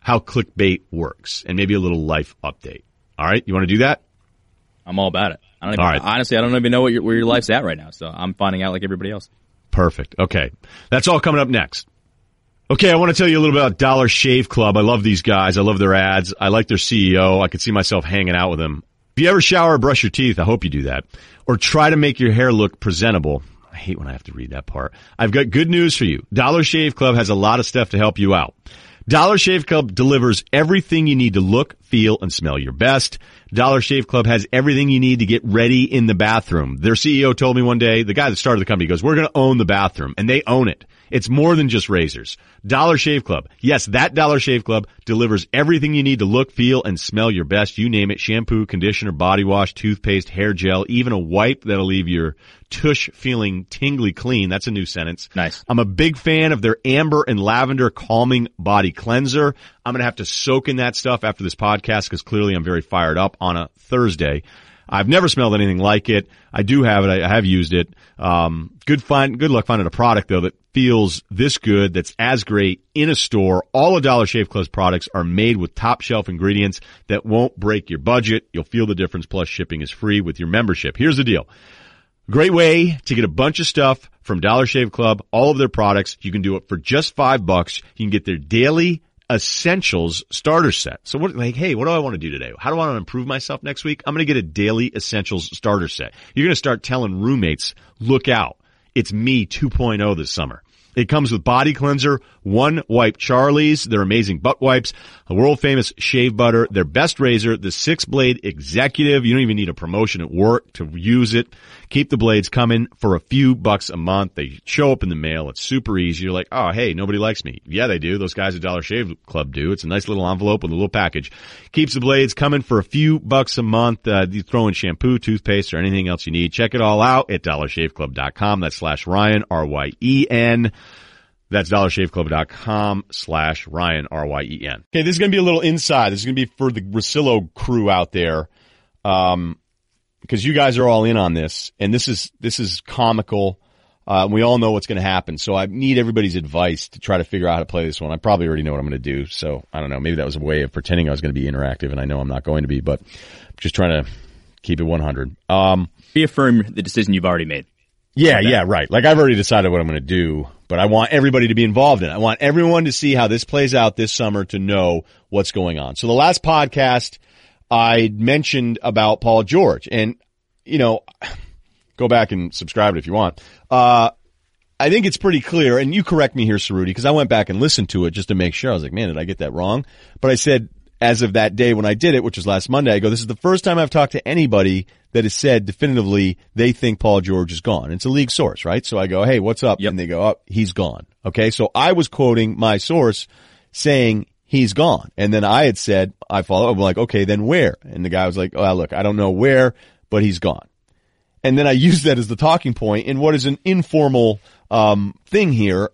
how clickbait works, and maybe a little life update. All right, you want to do that? I'm all about it. I don't even, right. honestly, I don't even know what your, where your life's at right now. So I'm finding out like everybody else. Perfect. Okay. That's all coming up next. Okay, I want to tell you a little bit about Dollar Shave Club. I love these guys. I love their ads. I like their CEO. I could see myself hanging out with them. If you ever shower or brush your teeth, I hope you do that. Or try to make your hair look presentable. I hate when I have to read that part. I've got good news for you. Dollar Shave Club has a lot of stuff to help you out. Dollar Shave Club delivers everything you need to look, feel, and smell your best. Dollar Shave Club has everything you need to get ready in the bathroom. Their CEO told me one day, the guy that started the company goes, we're going to own the bathroom and they own it. It's more than just razors. Dollar Shave Club. Yes, that Dollar Shave Club delivers everything you need to look, feel, and smell your best. You name it. Shampoo, conditioner, body wash, toothpaste, hair gel, even a wipe that'll leave your tush feeling tingly clean. That's a new sentence. Nice. I'm a big fan of their amber and lavender calming body cleanser. I'm going to have to soak in that stuff after this podcast because clearly I'm very fired up on a Thursday. I've never smelled anything like it. I do have it. I, have used it. Um, good find, good luck finding a product though that feels this good, that's as great in a store. All of Dollar Shave Club's products are made with top shelf ingredients that won't break your budget. You'll feel the difference. Plus shipping is free with your membership. Here's the deal. Great way to get a bunch of stuff from Dollar Shave Club, all of their products. You can do it for just five bucks. You can get their daily essentials starter set. So what, like, hey, what do I want to do today? How do I want to improve myself next week? I'm going to get a daily essentials starter set. You're going to start telling roommates, look out. It's me 2.0 this summer. It comes with body cleanser, one wipe Charlie's, their amazing butt wipes, a world famous shave butter, their best razor, the six blade executive. You don't even need a promotion at work to use it. Keep the blades coming for a few bucks a month. They show up in the mail. It's super easy. You're like, oh, hey, nobody likes me. Yeah, they do. Those guys at Dollar Shave Club do. It's a nice little envelope with a little package. Keeps the blades coming for a few bucks a month. Uh, you throw in shampoo, toothpaste, or anything else you need. Check it all out at dollarshaveclub.com. That's slash Ryen, R-Y-E-N. That's dollarshaveclub.com slash Ryen, R-Y-E-N. Okay, this is going to be a little inside. This is going to be for the Russillo crew out there. Um, because you guys are all in on this and this is, this is comical. Uh, we all know what's going to happen. So I need everybody's advice to try to figure out how to play this one. I probably already know what I'm going to do. So I don't know. Maybe that was a way of pretending I was going to be interactive and I know I'm not going to be, but I'm just trying to keep it 100. Um, Reaffirm the decision you've already made. yeah, yeah, right. Like I've already decided what I'm going to do, but I want everybody to be involved in it. I want everyone to see how this plays out this summer to know what's going on. So the last podcast I mentioned about Paul George and, you know, go back and subscribe it if you want. Uh, I think it's pretty clear, and you correct me here, Cerruti, because I went back and listened to it just to make sure. I was like, man, did I get that wrong? But I said, as of that day when I did it, which was last Monday, I go, this is the first time I've talked to anybody that has said definitively they think Paul George is gone. It's a league source, right? So I go, hey, what's up? Yep. And they go, oh, he's gone. Okay. So I was quoting my source saying he's gone. And then I had said, I follow up, I'm like, okay, then where? And the guy was like, oh, look, I don't know where, but he's gone. And then I used that as the talking point in what is an informal um, thing here,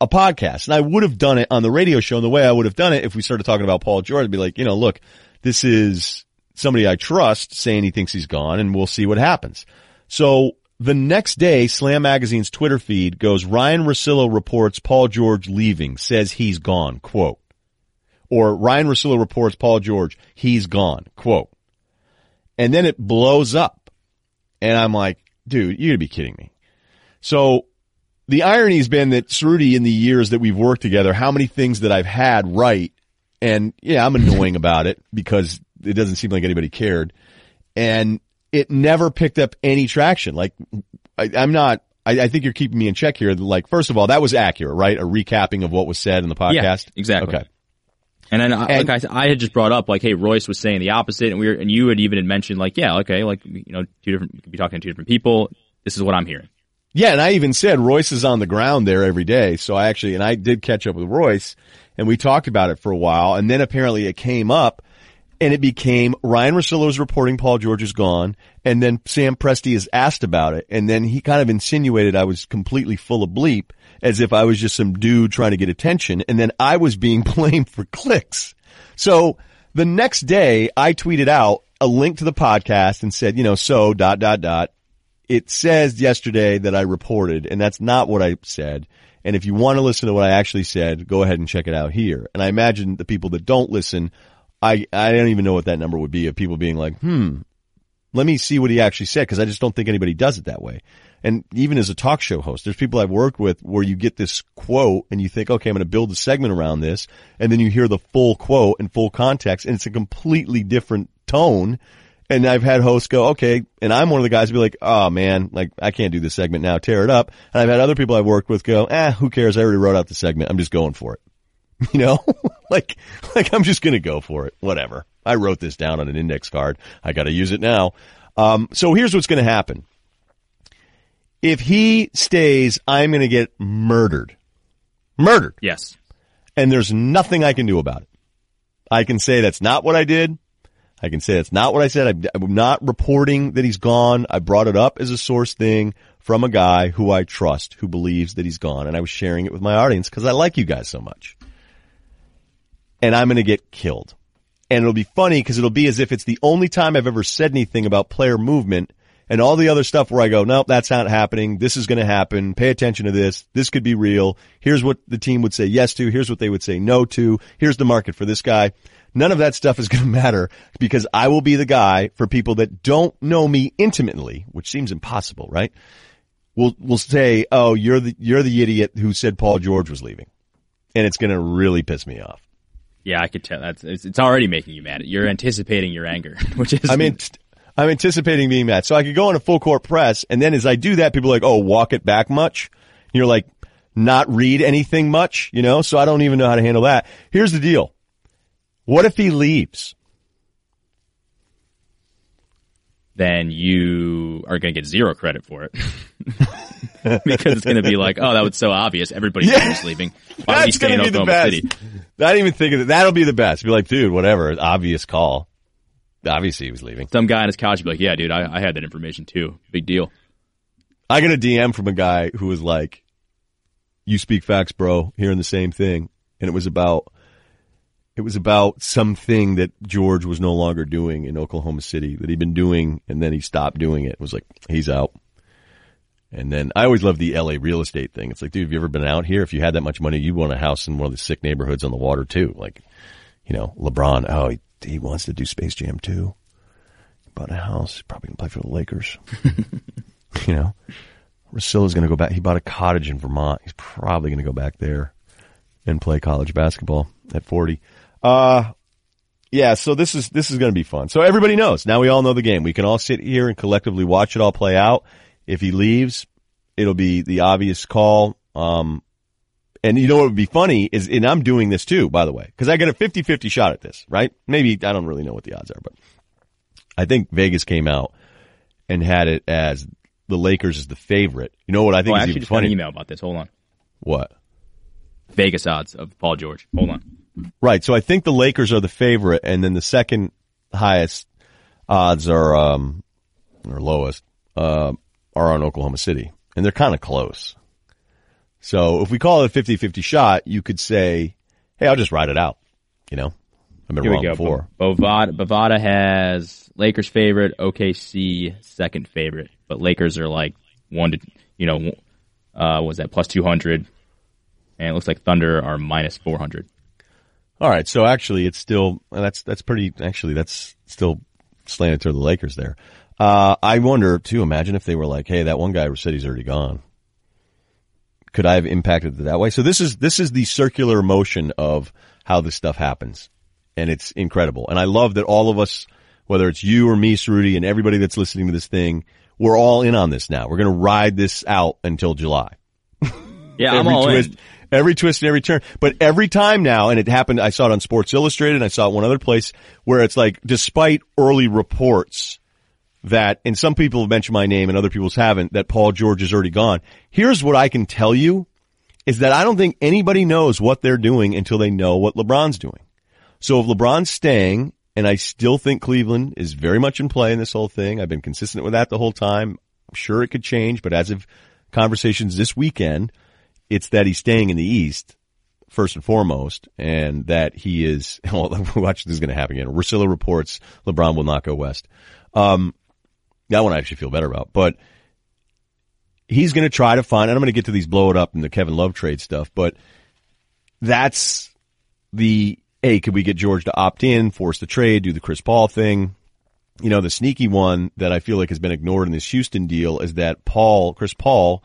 a podcast. And I would have done it on the radio show. And the way I would have done it if we started talking about Paul George, I'd be like, you know, look, this is somebody I trust saying he thinks he's gone, and we'll see what happens. So the next day, Slam Magazine's Twitter feed goes, Ryen Russillo reports Paul George leaving, says he's gone, quote. Or Ryen Russillo reports Paul George, he's gone, quote. And then it blows up. And I'm like, dude, you gotta be kidding me. So the irony has been that Ceruti in the years that we've worked together, how many things that I've had right. And yeah, I'm annoying about it because it doesn't seem like anybody cared. And it never picked up any traction. Like I, am not, I, I, think you're keeping me in check here. Like, first of all, that was accurate, right? A recapping of what was said in the podcast. Yeah, exactly. Okay. And then, uh, and, like I, I had just brought up, like, hey, Royce was saying the opposite, and we were, and you had even mentioned, like, yeah, okay, like, you know, two different, you could be talking to two different people. This is what I'm hearing. Yeah, and I even said Royce is on the ground there every day. So I actually, and I did catch up with Royce, and we talked about it for a while, and then apparently it came up, and it became Ryen Russillo's reporting Paul George is gone, and then Sam Presti is asked about it, and then he kind of insinuated I was completely full of bleep, as if I was just some dude trying to get attention, and then I was being blamed for clicks. So the next day, I tweeted out a link to the podcast and said, you know, so dot dot dot. It says yesterday that I reported, and that's not what I said. And if you want to listen to what I actually said, go ahead and check it out here. And I imagine the people that don't listen I, I don't even know what that number would be of people being like, hmm, let me see what he actually said because I just don't think anybody does it that way. And even as a talk show host, there's people I've worked with where you get this quote and you think, okay, I'm going to build a segment around this. And then you hear the full quote in full context and it's a completely different tone. And I've had hosts go, okay, and I'm one of the guys to be like, oh man, like I can't do this segment now, tear it up. And I've had other people I've worked with go, ah, who cares? I already wrote out the segment. I'm just going for it. You know, like, like I'm just going to go for it. Whatever. I wrote this down on an index card. I got to use it now. Um, so here's what's going to happen. If he stays, I'm going to get murdered. Murdered. Yes. And there's nothing I can do about it. I can say that's not what I did. I can say that's not what I said. I'm not reporting that he's gone. I brought it up as a source thing from a guy who I trust, who believes that he's gone. And I was sharing it with my audience because I like you guys so much and I'm going to get killed. And it'll be funny because it'll be as if it's the only time I've ever said anything about player movement and all the other stuff where I go, nope, that's not happening. This is going to happen. Pay attention to this. This could be real. Here's what the team would say yes to. Here's what they would say no to. Here's the market for this guy. None of that stuff is going to matter because I will be the guy for people that don't know me intimately, which seems impossible, right? Will will say, "Oh, you're the you're the idiot who said Paul George was leaving," and it's going to really piss me off. Yeah, I could tell. That's it's, it's already making you mad. You're anticipating your anger, which is. I mean, I'm anticipating being mad. So I could go on a full court press, and then as I do that, people are like, "Oh, walk it back much." And you're like, not read anything much, you know. So I don't even know how to handle that. Here's the deal: What if he leaves? Then you are going to get zero credit for it. because it's going to be like, oh, that was so obvious. Everybody yeah. was leaving. Why That's going to be the best. City? I didn't even think of it. That'll be the best. Be like, dude, whatever. Obvious call. Obviously, he was leaving. Some guy on his couch be like, yeah, dude, I, I had that information too. Big deal. I got a DM from a guy who was like, you speak facts, bro, hearing the same thing. And it was about, it was about something that George was no longer doing in Oklahoma City that he'd been doing and then he stopped doing it. It was like, he's out. And then I always love the LA real estate thing. It's like, dude, have you ever been out here? If you had that much money, you'd want a house in one of the sick neighborhoods on the water too. Like, you know, LeBron, oh, he, he wants to do Space Jam too. He bought a house. Probably gonna play for the Lakers. you know, Russillo's gonna go back. He bought a cottage in Vermont. He's probably gonna go back there and play college basketball at 40. Uh, yeah, so this is, this is gonna be fun. So everybody knows. Now we all know the game. We can all sit here and collectively watch it all play out if he leaves, it'll be the obvious call. Um, and you know what would be funny is, and I'm doing this too, by the way, because I get a 50-50 shot at this, right? Maybe I don't really know what the odds are, but I think Vegas came out and had it as the Lakers as the favorite. You know what I think oh, is I even just funny? Got an email about this. Hold on. What? Vegas odds of Paul George. Hold on. Right. So I think the Lakers are the favorite, and then the second highest odds are um or lowest uh, are on Oklahoma City, and they're kind of close. So if we call it a 50-50 shot, you could say, "Hey, I'll just ride it out." You know, I've been Here wrong we go. before. Bovada, Bovada has Lakers favorite, OKC second favorite. but Lakers are like one to you know uh, was that plus two hundred, and it looks like Thunder are minus four hundred. All right, so actually, it's still that's that's pretty. Actually, that's still slanted to the Lakers there. Uh, I wonder too. Imagine if they were like, "Hey, that one guy said he's already gone." Could I have impacted it that way? So this is this is the circular motion of how this stuff happens, and it's incredible. And I love that all of us, whether it's you or me, Ceruti, and everybody that's listening to this thing, we're all in on this now. We're going to ride this out until July. Yeah, I'm all twist, in. Every twist and every turn. But every time now, and it happened, I saw it on Sports Illustrated, I saw it one other place, where it's like, despite early reports that, and some people have mentioned my name and other people's haven't, that Paul George is already gone. Here's what I can tell you, is that I don't think anybody knows what they're doing until they know what LeBron's doing. So if LeBron's staying, and I still think Cleveland is very much in play in this whole thing, I've been consistent with that the whole time. I'm sure it could change, but as of conversations this weekend, it's that he's staying in the East first and foremost, and that he is. Well, watch this is going to happen again. Russillo reports LeBron will not go west. Um, that one I actually feel better about, but he's going to try to find. And I'm going to get to these blow it up and the Kevin Love trade stuff, but that's the hey, could we get George to opt in, force the trade, do the Chris Paul thing? You know, the sneaky one that I feel like has been ignored in this Houston deal is that Paul, Chris Paul,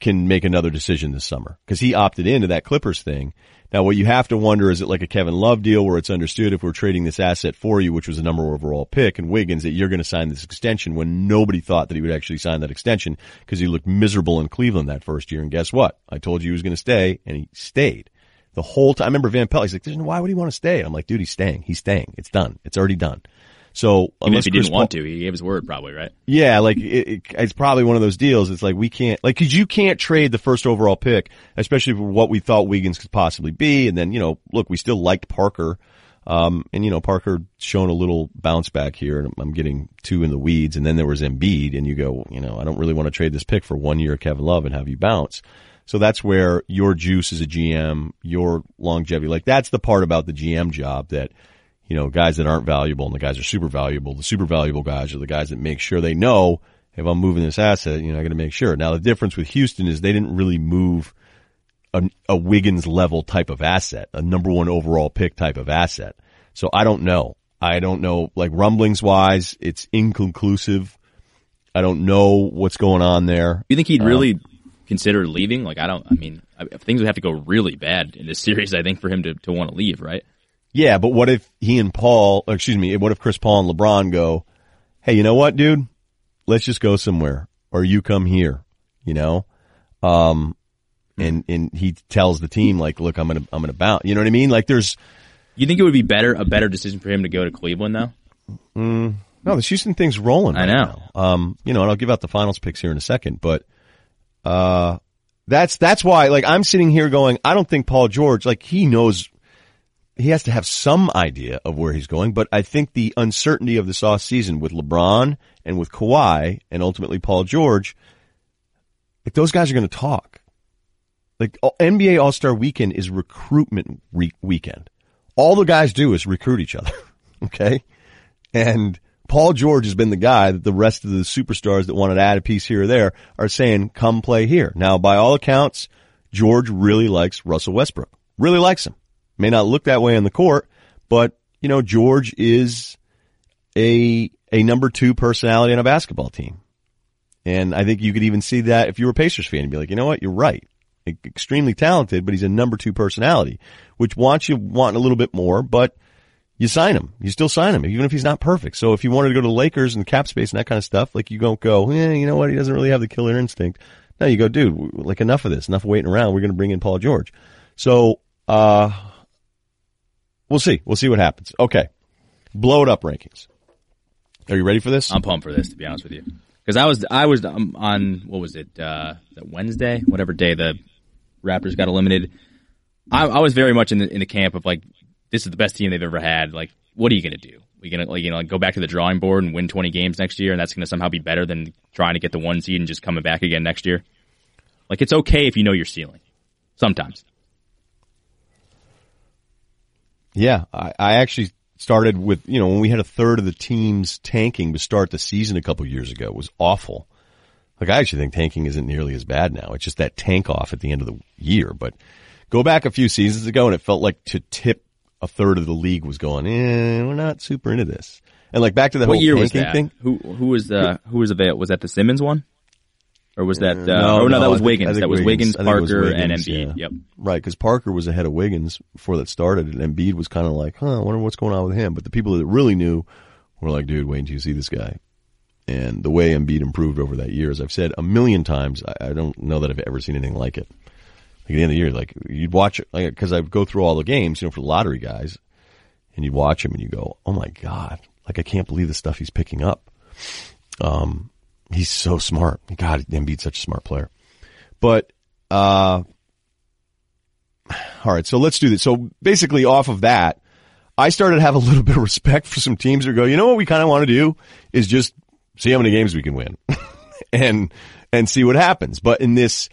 can make another decision this summer because he opted into that Clippers thing. Now, what you have to wonder is it like a Kevin Love deal where it's understood if we're trading this asset for you, which was a number overall pick, and Wiggins, that you're going to sign this extension when nobody thought that he would actually sign that extension because he looked miserable in Cleveland that first year. And guess what? I told you he was going to stay, and he stayed the whole time. I remember Van Pelt. He's like, "Why would he want to stay?" I'm like, "Dude, he's staying. He's staying. It's done. It's already done." So even if he Chris didn't Paul, want to, he gave his word, probably, right? Yeah, like it, it, it's probably one of those deals. It's like we can't, like, because you can't trade the first overall pick, especially for what we thought Wiggins could possibly be. And then, you know, look, we still liked Parker, um, and you know, Parker shown a little bounce back here, and I'm getting two in the weeds. And then there was Embiid, and you go, you know, I don't really want to trade this pick for one year of Kevin Love and have you bounce. So that's where your juice as a GM, your longevity, like that's the part about the GM job that you know, guys that aren't valuable and the guys are super valuable. The super valuable guys are the guys that make sure they know if I'm moving this asset, you know, I got to make sure. Now the difference with Houston is they didn't really move a, a Wiggins level type of asset, a number one overall pick type of asset. So I don't know. I don't know, like rumblings wise, it's inconclusive. I don't know what's going on there. You think he'd really um, consider leaving? Like, I don't, I mean, things would have to go really bad in this series, I think, for him to, to want to leave, right? Yeah, but what if he and Paul, excuse me, what if Chris Paul and LeBron go, hey, you know what, dude? Let's just go somewhere, or you come here, you know? Um, and and he tells the team like, look, I'm gonna I'm gonna bounce. You know what I mean? Like, there's. You think it would be better a better decision for him to go to Cleveland though? Mm, no, the Houston thing's rolling. Right I know. Now. Um, you know, and I'll give out the finals picks here in a second, but uh, that's that's why like I'm sitting here going, I don't think Paul George like he knows he has to have some idea of where he's going, but I think the uncertainty of this off season with LeBron and with Kawhi and ultimately Paul George, like those guys are going to talk. Like NBA All Star Weekend is recruitment re- weekend. All the guys do is recruit each other. okay, and Paul George has been the guy that the rest of the superstars that wanted to add a piece here or there are saying, "Come play here." Now, by all accounts, George really likes Russell Westbrook. Really likes him. May not look that way on the court, but you know, George is a, a number two personality on a basketball team. And I think you could even see that if you were a Pacers fan and be like, you know what? You're right. Extremely talented, but he's a number two personality, which wants you wanting a little bit more, but you sign him. You still sign him, even if he's not perfect. So if you wanted to go to the Lakers and cap space and that kind of stuff, like you don't go, eh, you know what? He doesn't really have the killer instinct. No, you go, dude, like enough of this, enough waiting around. We're going to bring in Paul George. So, uh, We'll see. We'll see what happens. Okay. Blow it up rankings. Are you ready for this? I'm pumped for this, to be honest with you. Because I was, I was um, on, what was it, uh, that Wednesday? Whatever day the Raptors got eliminated. I, I was very much in the, in the camp of like, this is the best team they've ever had. Like, what are you going to do? Going to, like, you know, like go back to the drawing board and win 20 games next year and that's going to somehow be better than trying to get the one seed and just coming back again next year? Like, it's okay if you know your ceiling. Sometimes. Yeah, I, I actually started with, you know, when we had a third of the teams tanking to start the season a couple years ago it was awful. Like I actually think tanking isn't nearly as bad now. It's just that tank off at the end of the year. But go back a few seasons ago and it felt like to tip a third of the league was going, eh, we're not super into this. And like back to the What whole year was tanking that? thing. Who who was uh who was available? Was that the Simmons one? Or was that uh, no, oh no, no, that was I think- I Wiggins. think That was Wiggins, Wiggins. It was Parker, and Wiggins, Embiid. yeah. Yep. Right, because Parker was ahead of Wiggins before that started, and Embiid was kind of like, huh, I wonder what's going on with him. But the people that really knew were like, dude, wait until you see this guy. And the way Embiid improved over that year, as I've said a million times, I, I don't know that I've ever seen anything like it. Like at the end of the year, like you'd watch it, like, cause I go through all the games, you know, for the lottery guys, and you'd watch him and you go, oh my God, like I can't believe the stuff he's picking up. Um, he's so smart. God, Embiid's such a smart player. But, uh, all right, so let's do this. So basically off of that, I started to have a little bit of respect for some teams that go, you know what we kind of want to do is just see how many games we can win and, and see what happens. But in this,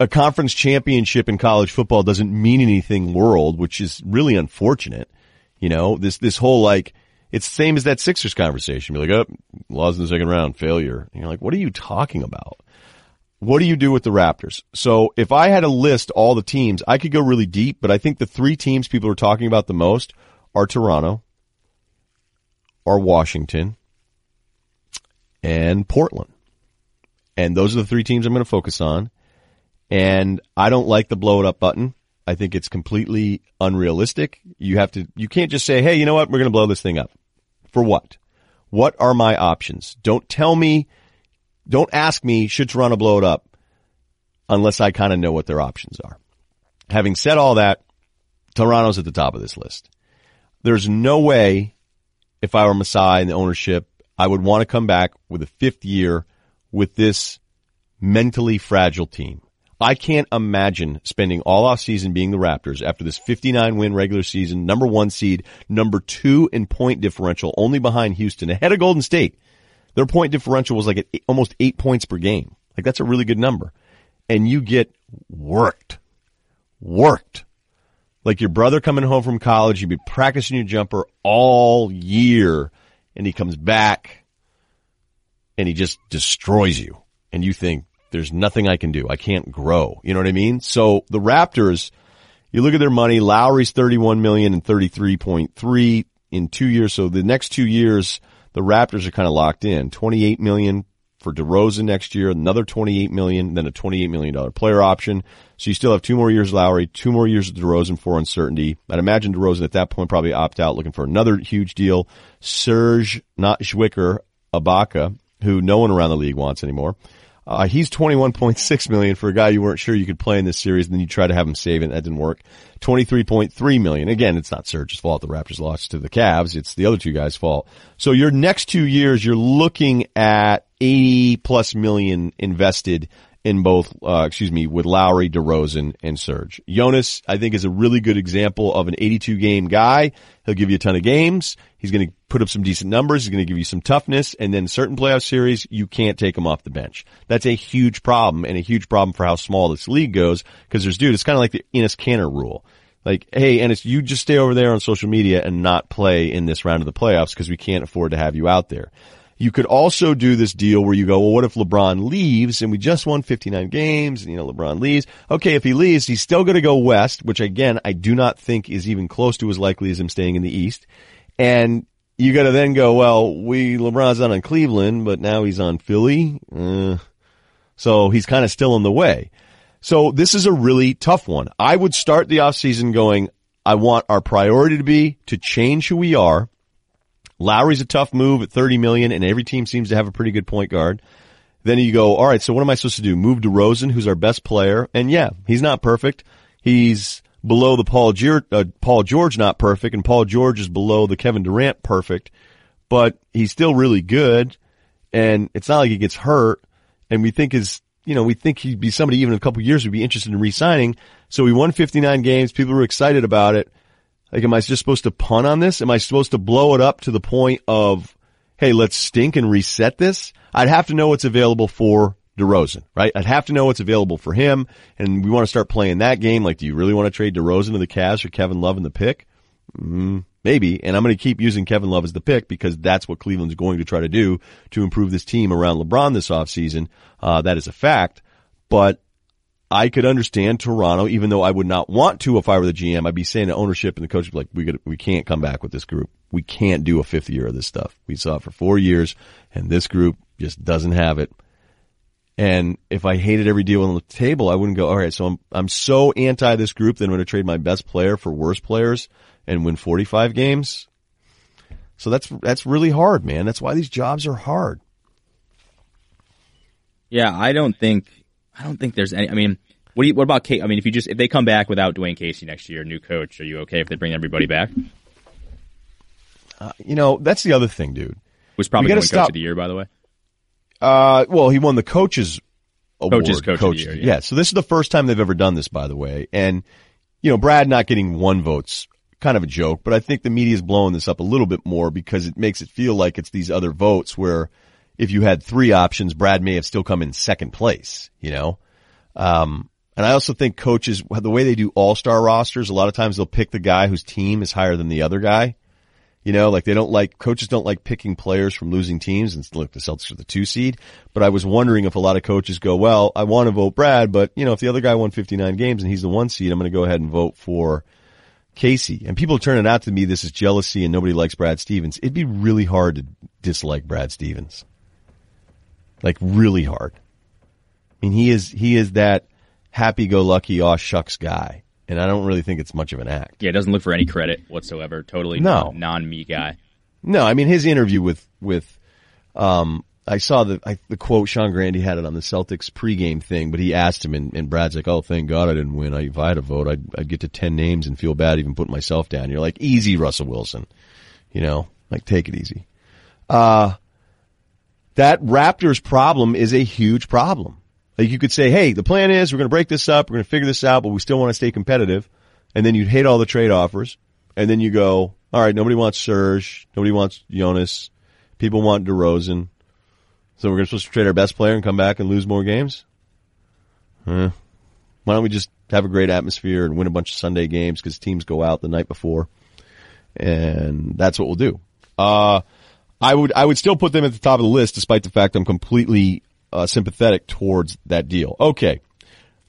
a conference championship in college football doesn't mean anything world, which is really unfortunate. You know, this, this whole like, it's the same as that Sixers conversation. Be like, oh, lost in the second round, failure. And you're like, what are you talking about? What do you do with the Raptors? So if I had to list all the teams, I could go really deep, but I think the three teams people are talking about the most are Toronto, are Washington, and Portland. And those are the three teams I'm going to focus on. And I don't like the blow it up button. I think it's completely unrealistic. You have to, you can't just say, hey, you know what? We're going to blow this thing up. For what? What are my options? Don't tell me, don't ask me, should Toronto blow it up unless I kind of know what their options are. Having said all that, Toronto's at the top of this list. There's no way if I were Masai and the ownership, I would want to come back with a fifth year with this mentally fragile team. I can't imagine spending all off season being the Raptors after this 59 win regular season, number one seed, number two in point differential, only behind Houston, ahead of Golden State. Their point differential was like almost eight points per game. Like that's a really good number. And you get worked. Worked. Like your brother coming home from college, you'd be practicing your jumper all year and he comes back and he just destroys you. And you think, there's nothing I can do. I can't grow. You know what I mean? So the Raptors, you look at their money, Lowry's 31 million and 33.3 in two years. So the next two years, the Raptors are kind of locked in. 28 million for DeRozan next year, another 28 million, then a 28 million dollar player option. So you still have two more years Lowry, two more years of DeRozan for uncertainty. I'd imagine DeRozan at that point probably opt out looking for another huge deal. Serge, not Zwicker, Ibaka, who no one around the league wants anymore. Uh, he's 21.6 million for a guy you weren't sure you could play in this series, and then you try to have him save it, and that didn't work. 23.3 million. Again, it's not Serge's fault. The Raptors lost to the Cavs. It's the other two guys' fault. So your next two years, you're looking at 80 plus million invested in both, uh, excuse me, with Lowry, DeRozan, and Serge. Jonas, I think, is a really good example of an 82 game guy. He'll give you a ton of games. He's going to put up some decent numbers. He's going to give you some toughness. And then certain playoff series, you can't take him off the bench. That's a huge problem and a huge problem for how small this league goes. Cause there's, dude, it's kind of like the Enes Kanter rule. Like, hey, Ennis, you just stay over there on social media and not play in this round of the playoffs because we can't afford to have you out there. You could also do this deal where you go, well, what if LeBron leaves and we just won 59 games and, you know, LeBron leaves. Okay, if he leaves, he's still going to go west, which again, I do not think is even close to as likely as him staying in the east. And you got to then go, well, we, LeBron's not on Cleveland, but now he's on Philly. Uh, so he's kind of still in the way. So this is a really tough one. I would start the offseason going, I want our priority to be to change who we are. Lowry's a tough move at 30 million and every team seems to have a pretty good point guard. Then you go, all right, so what am I supposed to do? Move DeRozan, who's our best player. And yeah, he's not perfect. He's below the Paul George, uh, Paul George not perfect and Paul George is below the Kevin Durant perfect, but he's still really good. And it's not like he gets hurt. And we think his, you know, we think he'd be somebody even in a couple years would be interested in re-signing. So he won 59 games. People were excited about it. Like, am I just supposed to punt on this? Am I supposed to blow it up to the point of, hey, let's stink and reset this? I'd have to know what's available for DeRozan, right? I'd have to know what's available for him. And we want to start playing that game. Like, do you really want to trade DeRozan to the Cavs for Kevin Love in the pick? Mm, Maybe. And I'm going to keep using Kevin Love as the pick because that's what Cleveland's going to try to do to improve this team around LeBron this offseason. Uh, that is a fact. But I could understand Toronto, even though I would not want to if I were the GM. I'd be saying to ownership and the coach like, we could, we can't come back with this group. We can't do a fifth year of this stuff. We saw it for four years and this group just doesn't have it. And if I hated every deal on the table, I wouldn't go, all right, so I'm, I'm so anti this group that I'm going to trade my best player for worse players and win 45 games. So that's, that's really hard, man. That's why these jobs are hard. Yeah, I don't think, I don't think there's any, I mean, what do you, what about Kate? I mean, if you just, if they come back without Dwane Casey next year, new coach, are you okay if they bring everybody back? Uh, you know, that's the other thing, dude. Was probably going coach stop- of the year, by the way. Uh, well, he won the coaches award. Coaches Coach the Year, yeah. So this is the first time they've ever done this, by the way. And, you know, Brad not getting one vote's kind of a joke, but I think the media's blowing this up a little bit more because it makes it feel like it's these other votes where if you had three options, Brad may have still come in second place, you know? Um, and I also think coaches, the way they do all-star rosters, a lot of times they'll pick the guy whose team is higher than the other guy. You know, like they don't like, coaches don't like picking players from losing teams and look, the Celtics are the two seed. But I was wondering if a lot of coaches go, well, I want to vote Brad, but you know, if the other guy won 59 games and he's the one seed, I'm going to go ahead and vote for Casey. And people are turning out to me this is jealousy and nobody likes Brad Stevens. It'd be really hard to dislike Brad Stevens. Like really hard. I mean, he is, he is that happy-go-lucky, aw shucks guy. And I don't really think it's much of an act. Yeah, it doesn't look for any credit whatsoever. Totally No. non me guy. No, I mean his interview with with um I saw the I, the quote Sean Grande had it on the Celtics pregame thing, but he asked him and, and Brad's like, "Oh, thank God I didn't win. I, if I had a vote, I'd, I'd get to ten names and feel bad even putting myself down." You're like, "Easy, Russell Wilson," you know, like take it easy. Uh that Raptors problem is a huge problem. Like you could say, "Hey, the plan is we're going to break this up, we're going to figure this out, but we still want to stay competitive," and then you'd hate all the trade offers, and then you go, all right, nobody wants Serge. Nobody wants Jonas. People want DeRozan. So we're supposed to trade our best player and come back and lose more games? Eh. Why don't we just have a great atmosphere and win a bunch of Sunday games because teams go out the night before? And that's what we'll do. Uh, I would, I would still put them at the top of the list despite the fact I'm completely uh, sympathetic towards that deal. Okay.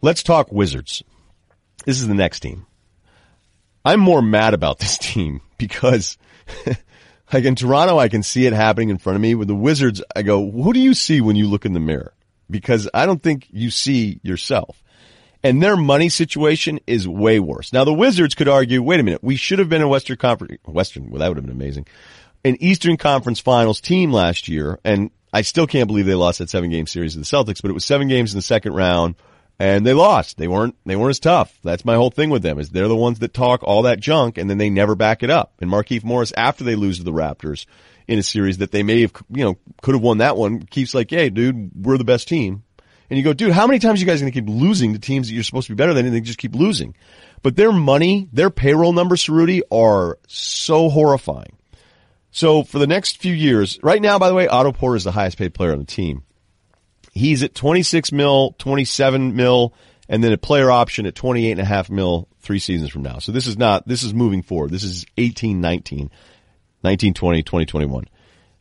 Let's talk Wizards. This is the next team. I'm more mad about this team because like in Toronto, I can see it happening in front of me. With the Wizards, I go, who do you see when you look in the mirror? Because I don't think you see yourself. And their money situation is way worse. Now the Wizards could argue, wait a minute, we should have been a Western Conference, Western, well, that would have been amazing. An Eastern Conference Finals team last year, and I still can't believe they lost that seven game series to the Celtics, but it was seven games in the second round and they lost. They weren't, they weren't as tough. That's my whole thing with them is they're the ones that talk all that junk and then they never back it up. And Markieff Morris, after they lose to the Raptors in a series that they may have, you know, could have won that one, keeps like, hey, dude, we're the best team. And you go, dude, how many times are you guys going to keep losing to teams that you're supposed to be better than and they just keep losing? But their money, their payroll numbers, Cerruti, are so horrifying. So for the next few years, right now, by the way, Otto Porter is the highest paid player on the team. He's at 26 mil, 27 mil, and then a player option at 28 and a half mil three seasons from now. So this is not, this is moving forward. This is 18, 19, 19, 20, 2021.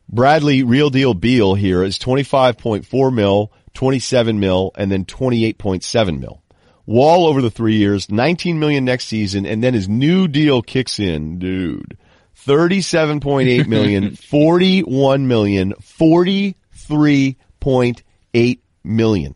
Bradley Real Deal Beal here is 25.4 mil, 27 mil, and then 28.7 mil. Wall over the three years, 19 million next season, and then his new deal kicks in, dude. 37.8 million, 41 million, 43.8 million.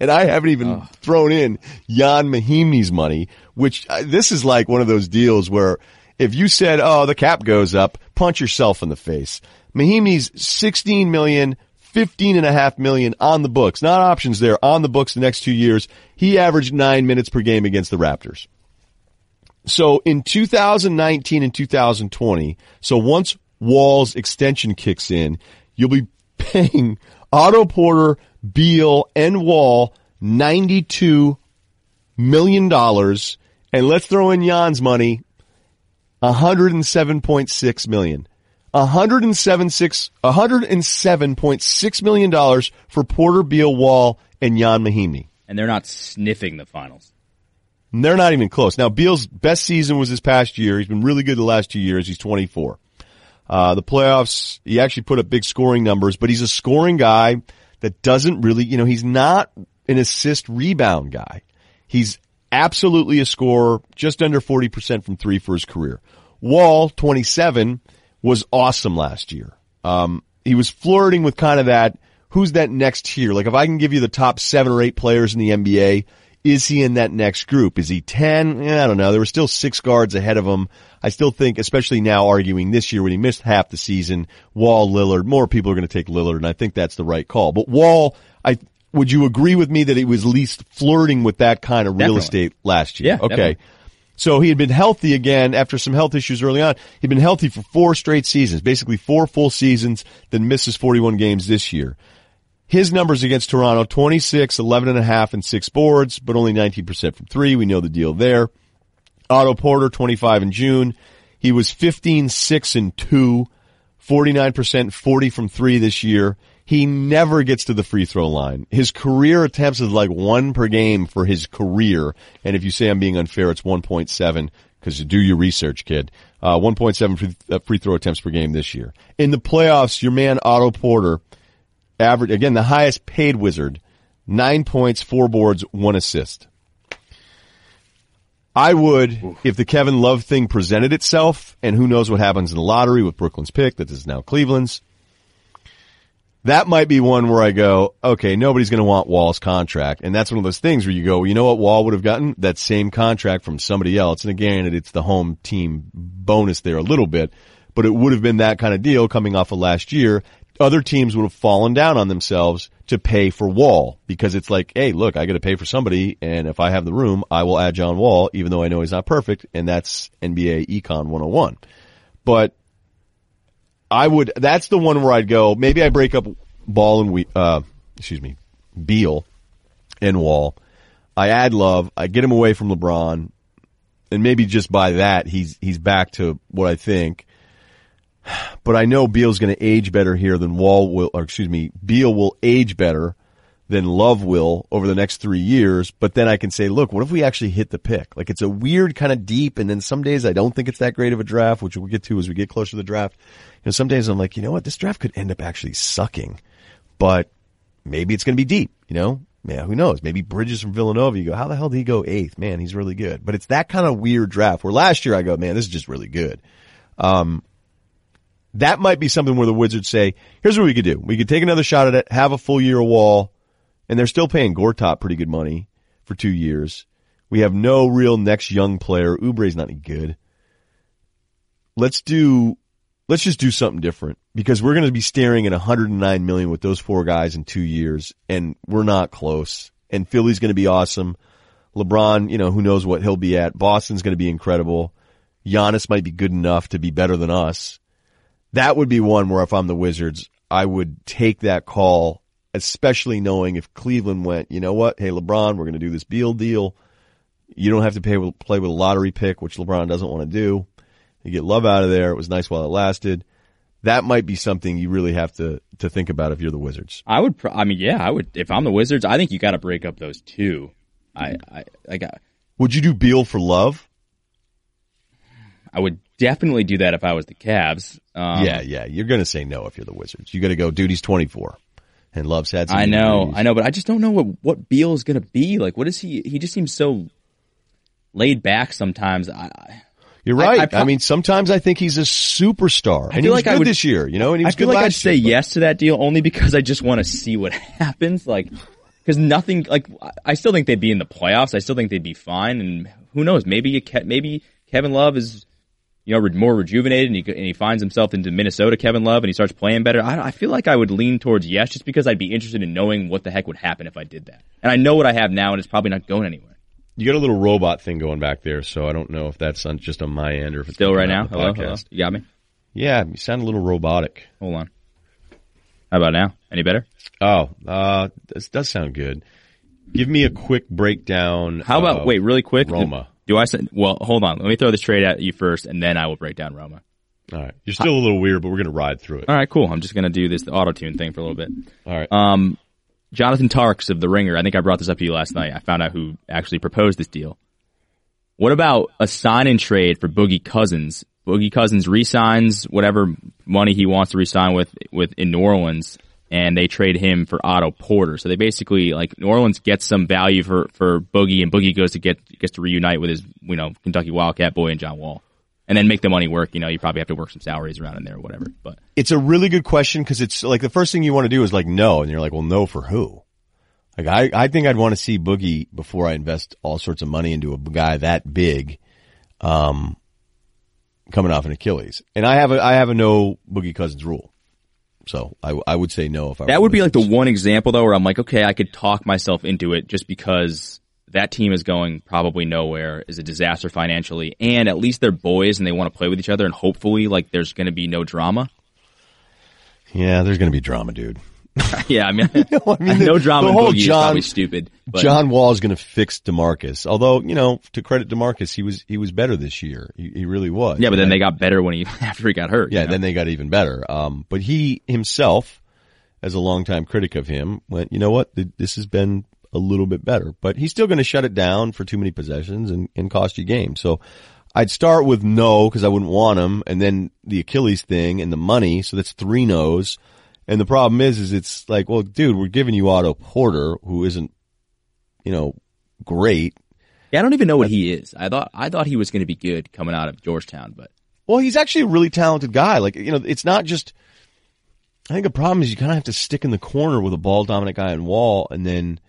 and I haven't even thrown in Ian Mahinmi's money, which uh, this is like one of those deals where if you said, oh, the cap goes up, punch yourself in the face. Mahinmi's 16 million, 15 and a half million on the books, not options there, on the books the next two years. He averaged nine minutes per game against the Raptors. So in 2019 and 2020, so once Wall's extension kicks in, you'll be paying Otto Porter, Beal, and Wall $92 million. And let's throw in Jan's money, 107.6 million. 107.6 $107.6 million for Porter, Beal, Wall, and Jan Mahimni. And they're not sniffing the finals. They're not even close. Now, Beal's best season was this past year. He's been really good the last two years. He's 24. Uh, the playoffs, he actually put up big scoring numbers, but he's a scoring guy that doesn't really, you know, he's not an assist rebound guy. He's absolutely a scorer, just under 40% from three for his career. Wall, 27, was awesome last year. Um, he was flirting with kind of that, who's that next tier? Like if I can give you the top seven or eight players in the NBA, is he in that next group? Is he 10? Eh, I don't know. There were still six guards ahead of him. I still think, especially now arguing this year when he missed half the season, Wall, Lillard, more people are going to take Lillard and I think that's the right call. But Wall, I, would you agree with me that he was at least flirting with that kind of real Definitely. estate last year? Yeah, Okay. definitely. So he had been healthy again after some health issues early on. He'd been healthy for four straight seasons, basically four full seasons, then misses 41 games this year. His numbers against Toronto, 26, 11 and a half and six boards, but only 19% from three. We know the deal there. Otto Porter, 25 in June. He was 15, 6 and 2, 49%, 40 from three this year. He never gets to the free throw line. His career attempts is like one per game for his career. And if you say I'm being unfair, it's 1.7 because you do your research, kid. Uh, 1.7 free, uh, free throw attempts per game this year. In the playoffs, your man Otto Porter, average, again, the highest paid wizard, nine points, four boards, one assist. I would, if the Kevin Love thing presented itself, and who knows what happens in the lottery with Brooklyn's pick, that is now Cleveland's. That might be one where I go, okay, nobody's going to want Wall's contract. And that's one of those things where you go, well, you know what Wall would have gotten? That same contract from somebody else. And again, it's the home team bonus there a little bit, but it would have been that kind of deal coming off of last year. Other teams would have fallen down on themselves to pay for Wall because it's like, hey, look, I got to pay for somebody. And if I have the room, I will add John Wall, even though I know he's not perfect. And that's NBA Econ 101. But I would. That's the one where I'd go. Maybe I break up Ball and we. Uh, excuse me, Beal and Wall. I add Love. I get him away from LeBron, and maybe just by that he's he's back to what I think. But I know Beal's going to age better here than Wall will. Or excuse me, Beal will age better than Love will over the next three years. But then I can say, look, what if we actually hit the pick? Like it's a weird kind of deep, and then some days I don't think it's that great of a draft, which we'll get to as we get closer to the draft. You know, some days I'm like, you know what, this draft could end up actually sucking, but maybe it's going to be deep. You know, yeah, who knows? Maybe Bridges from Villanova. You go, how the hell did he go eighth? Man, he's really good. But it's that kind of weird draft where last year I go, man, this is just really good. Um, that might be something where the Wizards say, here's what we could do. We could take another shot at it, have a full year of wall, and they're still paying Gortat pretty good money for two years. We have no real next young player. Oubre's not any good. Let's do, let's just do something different because we're going to be staring at 109 million with those four guys in two years and we're not close. And Philly's going to be awesome. LeBron, you know, who knows what he'll be at. Boston's going to be incredible. Giannis might be good enough to be better than us. That would be one where if I'm the Wizards, I would take that call, especially knowing if Cleveland went, you know what? Hey, LeBron, we're going to do this Beal deal. You don't have to pay, play with a lottery pick, which LeBron doesn't want to do. You get love out of there. It was nice while it lasted. That might be something you really have to, to think about if you're the Wizards. I would. Pro- I mean, yeah, I would. If I'm the Wizards, I think you got to break up those two. I, I, I got. Would you do Beal for love? I would definitely do that if I was the Cavs. Um, yeah, yeah. You're going to say no if you're the Wizards. You got to go, dude, he's 24 and loves had I know, injuries. I know, but I just don't know what what Beal is going to be like. What is he? He just seems so laid back sometimes. I, I- You're right. I I, pro- mean, sometimes I think he's a superstar. and he feel was like I good would- this year, you know, and he I feel good like I'd say year, but- yes to that deal only because I just want to see what happens. Like, because nothing. Like, I- I still think they'd be in the playoffs. I still think they'd be fine. And who knows? Maybe you maybe Kevin Love is you know more rejuvenated and he and he finds himself into Minnesota. Kevin Love and he starts playing better. I, I feel like I would lean towards yes, just because I'd be interested in knowing what the heck would happen if I did that. And I know what I have now, and it's probably not going anywhere. You got a little robot thing going back there, so I don't know if that's on, just on my end or if it's Still right now. Hello, podcast. hello. You got me. Yeah, you sound a little robotic. Hold on. How about now? Any better? Oh, uh, this does sound good. Give me a quick breakdown. How about wait, really quick? Roma. Do I send? Well, hold on. Let me throw this trade at you first, and then I will break down Roma. All right, you're still a little weird, but we're gonna ride through it. All right, cool. I'm just gonna do this auto tune thing for a little bit. All right. Um, Jonathan Tjarks of The Ringer. I think I brought this up to you last night. I found out who actually proposed this deal. What about a sign and trade for Boogie Cousins? Boogie Cousins resigns whatever money he wants to resign with with in New Orleans, and they trade him for Otto Porter. So they basically like New Orleans gets some value for for Boogie, and Boogie goes to get gets to reunite with his you know Kentucky Wildcat boy and John Wall, and then make the money work. You know, you probably have to work some salaries around in there or whatever. But It's a really good question because it's like the first thing you want to do is like no, and you're like, well, no for who? Like I, I think I'd want to see Boogie before I invest all sorts of money into a guy that big, um, coming off an Achilles. And I have a, I have a no Boogie Cousins rule. So I, I would say no if I that would be like the one example though, where I'm like, okay, I could talk myself into it just because that team is going probably nowhere, is a disaster financially, and at least they're boys and they want to play with each other, and hopefully, like, there's going to be no drama. Yeah, there's going to be drama, dude. yeah, I mean, I mean, no drama. the whole Boogie is John- probably stupid. But John Wall is going to fix DeMarcus. Although, you know, to credit DeMarcus, he was, he was better this year. He, he really was. yeah, but then they got better when he after he got hurt. Yeah, you know? then they got even better. Um, but he himself, as a longtime critic of him, went, you know what? This has been a little bit better, but he's still going to shut it down for too many possessions and, and cost you games. So I'd start with no because I wouldn't want him, and then the Achilles thing and the money. So that's three no's. And the problem is, is it's like, well, dude, we're giving you Otto Porter, who isn't, you know, great. yeah, I don't even know what he is. I thought I thought he was going to be good coming out of Georgetown, but Well, he's actually a really talented guy. Like, you know, it's not just, I think the problem is you kind of have to stick in the corner with a ball dominant guy and Wall and then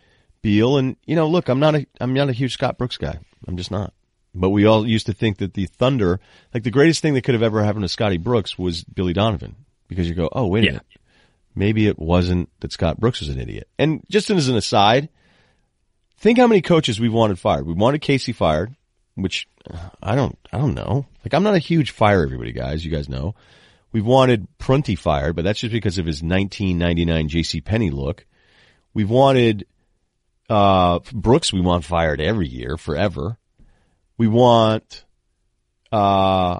Beal. And, you know, look, I'm not a, I'm not a huge Scott Brooks guy. I'm just not. But we all used to think that the Thunder, like the greatest thing that could have ever happened to Scotty Brooks was Billy Donovan. Because you go, oh, wait a Yeah. minute. Maybe it wasn't that Scott Brooks was an idiot. And just as an aside, think how many coaches we've wanted fired. We wanted Casey fired, which uh, I don't, I don't know. Like I'm not a huge fire everybody guys. You guys know. We've wanted Prunty fired, but that's just because of his 1999 J.C. Penney look. We've wanted uh, Brooks. We want fired every year, forever. We want uh,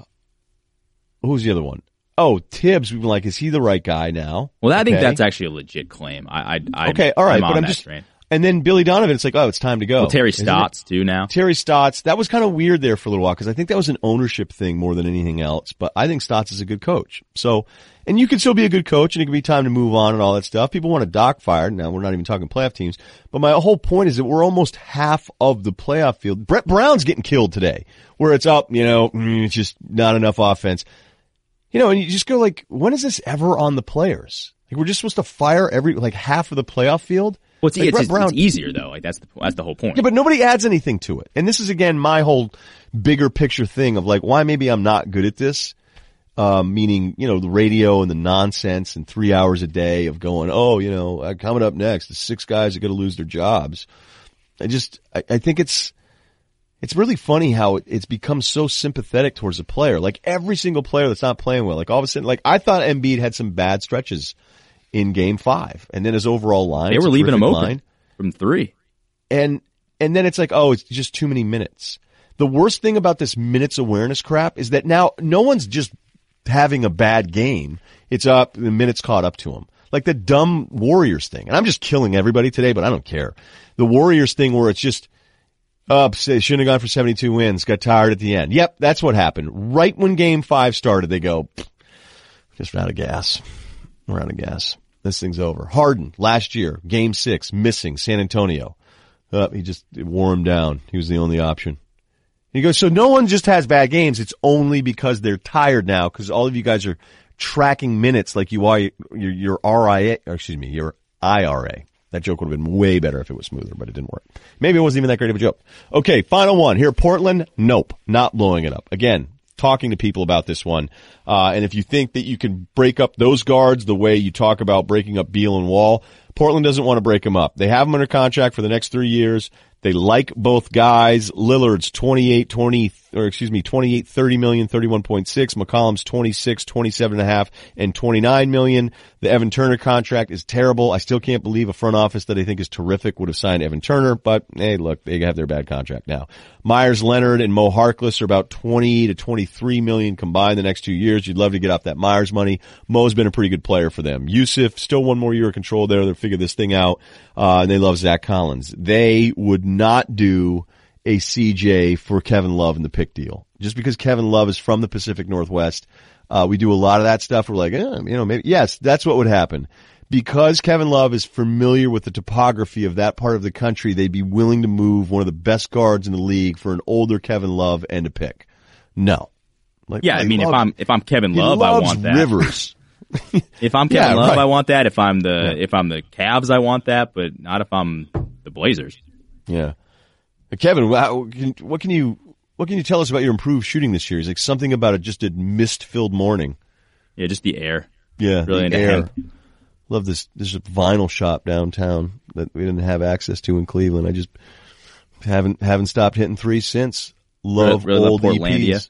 who's the other one? Oh, Tibbs. We've been like, is he the right guy now? well, I think that's actually a legit claim. I, I, I okay. All right, I'm but I'm just. train. And then Billy Donovan. It's like, oh, it's time to go. Well, Terry Stotts too now. Terry Stotts, that was kind of weird there for a little while because I think that was an ownership thing more than anything else. But I think Stotts is a good coach. So, and you can still be a good coach and it can be time to move on and all that stuff. People want a Doc fired. Now we're not even talking playoff teams, but my whole point is that we're almost half of the playoff field. Brett Brown's getting killed today where it's up, you know, mm, it's just not enough offense. You know, and you just go like, when is this ever on the players? Like we're just supposed to fire every, like half of the playoff field? Well, it's, Like, it's, it's, Brown- it's easier though. Like that's the that's the whole point. yeah, but nobody adds anything to it. And this is again my whole bigger picture thing of like why maybe I'm not good at this. Um, meaning, you know, the radio and the nonsense and three hours a day of going, oh, you know, uh, coming up next, the six guys are going to lose their jobs. I just, I, I think it's, it's really funny how it's become so sympathetic towards a player. Like every single player that's not playing well, like all of a sudden, like I thought Embiid had some bad stretches in game five. And then his overall line, they were leaving him open line from three. and and then it's like, oh, it's just too many minutes. The worst thing about this minutes awareness crap is that now no one's just having a bad game. It's up, the minutes caught up to them. Like the dumb Warriors thing. And I'm just killing everybody today, but I don't care. The Warriors thing where it's just up, shouldn't have gone for 72 wins, got tired at the end. Yep, that's what happened. Right when game five started, they go, just ran out of gas. We're out of gas. This thing's over. Harden, last year, game six, missing San Antonio. Uh, he just wore him down. He was the only option. He goes, so no one just has bad games. It's only because they're tired now because all of you guys are tracking minutes like you are your, your RIA, excuse me, your IRA. That joke would have been way better if it was smoother, but it didn't work. Maybe it wasn't even that great of a joke. Okay, final one here. Portland, nope, not blowing it up. Again, talking to people about this one. Uh, and if you think that you can break up those guards the way you talk about breaking up Beal and Wall, Portland doesn't want to break them up. They have them under contract for the next three years. They like both guys. Lillard's 28, 20, or excuse me, 28, 30 million, 31.6. McCollum's 26, 27 and a half, and 29 million. The Evan Turner contract is terrible. I still can't believe a front office that I think is terrific would have signed Evan Turner, but hey, look, they have their bad contract now. Meyers Leonard and Mo Harkless are about 20 to 23 million combined the next two years. You'd love to get off that Meyers money. Mo's been a pretty good player for them. Jusuf, still one more year of control there. They'll figure this thing out. Uh, and they love Zach Collins. They would not do a CJ for Kevin Love in the pick deal. Just because Kevin Love is from the Pacific Northwest, uh, we do a lot of that stuff. We're like, eh, you know, maybe yes, that's what would happen. Because Kevin Love is familiar with the topography of that part of the country, they'd be willing to move one of the best guards in the league for an older Kevin Love and a pick. No. Like, yeah, I mean, Love, if I'm if I'm Kevin Love, I want that. Rivers. if I'm Kevin yeah, Love, right. I want that. If I'm the yeah. if I'm the Cavs, I want that. But not if I'm the Blazers. Yeah, Kevin, what can you what can you tell us about your improved shooting this year? Is like something about it just a mist filled morning. Yeah, just the air. Yeah, really the air. Love this. A vinyl shop downtown that we didn't have access to in Cleveland. I just haven't haven't stopped hitting three since. Love really, really old love Portlandia. EPs.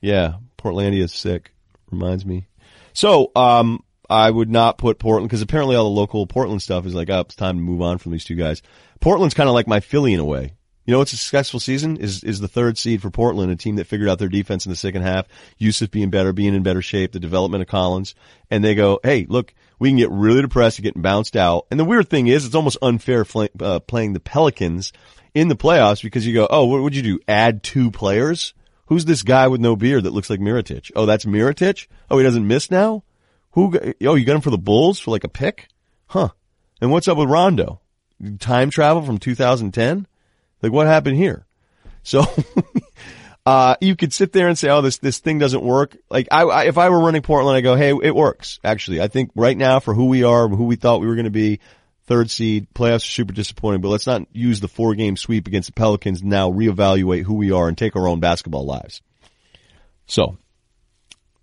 Yeah, Portlandia is sick. Reminds me. So, um, I would not put Portland because apparently all the local Portland stuff is like, oh, it's time to move on from these two guys. Portland's kind of like my Philly in a way. You know what's a successful season is is the third seed for Portland, a team that figured out their defense in the second half. Jusuf being better, being in better shape, the development of Collins, and they go, hey, look, we can get really depressed and getting bounced out. And the weird thing is, it's almost unfair fl- uh, playing the Pelicans in the playoffs because you go, oh, what would you do? Add two players? Who's this guy with no beard that looks like Mirotic? Oh, that's Mirotic? Oh, he doesn't miss now? Who, oh, you got him for the Bulls for like a pick? Huh. And what's up with Rondo? Time travel from 2010? Like what happened here? So, uh, you could sit there and say, oh, this, this thing doesn't work. Like I, I, if I were running Portland, I go, hey, it works. Actually, I think right now for who we are, who we thought we were going to be, third seed, playoffs are super disappointing, but let's not use the four game sweep against the Pelicans now reevaluate who we are and take our own basketball lives. So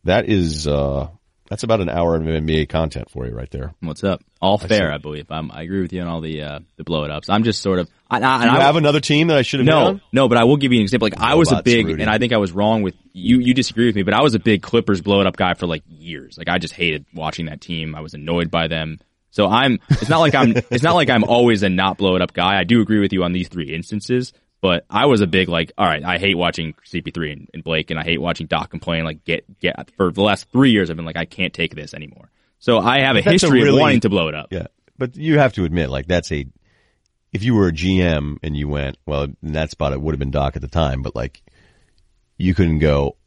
that is, uh, that's about an hour of NBA content for you right there. What's up? All fair, I, I believe. I'm, i agree with you on all the uh, the blow it ups. I'm just sort of. I, I, you I, have another team that I should have no no, but I will give you an example. Like I was a big, Rudy. and I think I was wrong with you. You disagree with me, but I was a big Clippers blow it up guy for like years. Like I just hated watching that team. I was annoyed by them. So I'm. It's not like I'm. it's not like I'm always a not blow it up guy. I do agree with you on these three instances. But I was a big like, all right, I hate watching CP3 and, and, Blake, and I hate watching Doc complain. Like, get get for the last three years, I've been like, I can't take this anymore. So I have a history a really, of wanting to blow it up. Yeah, but you have to admit, like, that's a. If you were a GM and you went, well, in that spot it would have been Doc at the time, but like, you couldn't go,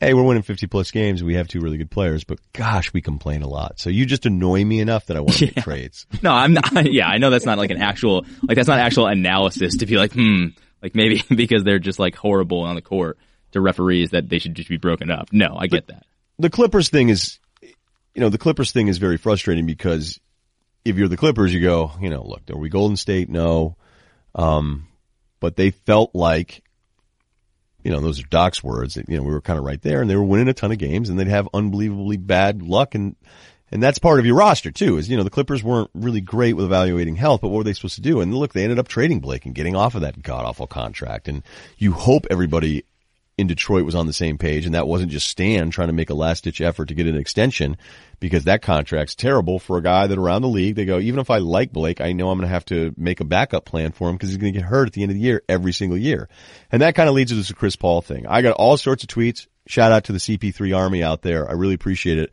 hey, we're winning 50 plus games. We have two really good players, but gosh, we complain a lot. So you just annoy me enough that I want to yeah. make trades. No, I'm not. Yeah, I know that's not like an actual, like that's not actual analysis to be like, hmm, like maybe because they're just like horrible on the court to referees that they should just be broken up. No, I get that. The Clippers thing is, you know, the Clippers thing is very frustrating because if you're the Clippers, you go, you know, look, are we Golden State? No. Um, but they felt like, you know, those are Doc's words. You know, we were kind of right there and they were winning a ton of games and they'd have unbelievably bad luck and and that's part of your roster too, is, you know, the Clippers weren't really great with evaluating health, but what were they supposed to do? And look, they ended up trading Blake and getting off of that god awful contract. And you hope everybody in Detroit was on the same page and that wasn't just Stan trying to make a last ditch effort to get an extension because that contract's terrible for a guy that around the league, they go, even if I like Blake, I know I'm going to have to make a backup plan for him because he's going to get hurt at the end of the year every single year. And that kind of leads us to this Chris Paul thing. I got all sorts of tweets. Shout out to the CP3 army out there. I really appreciate it.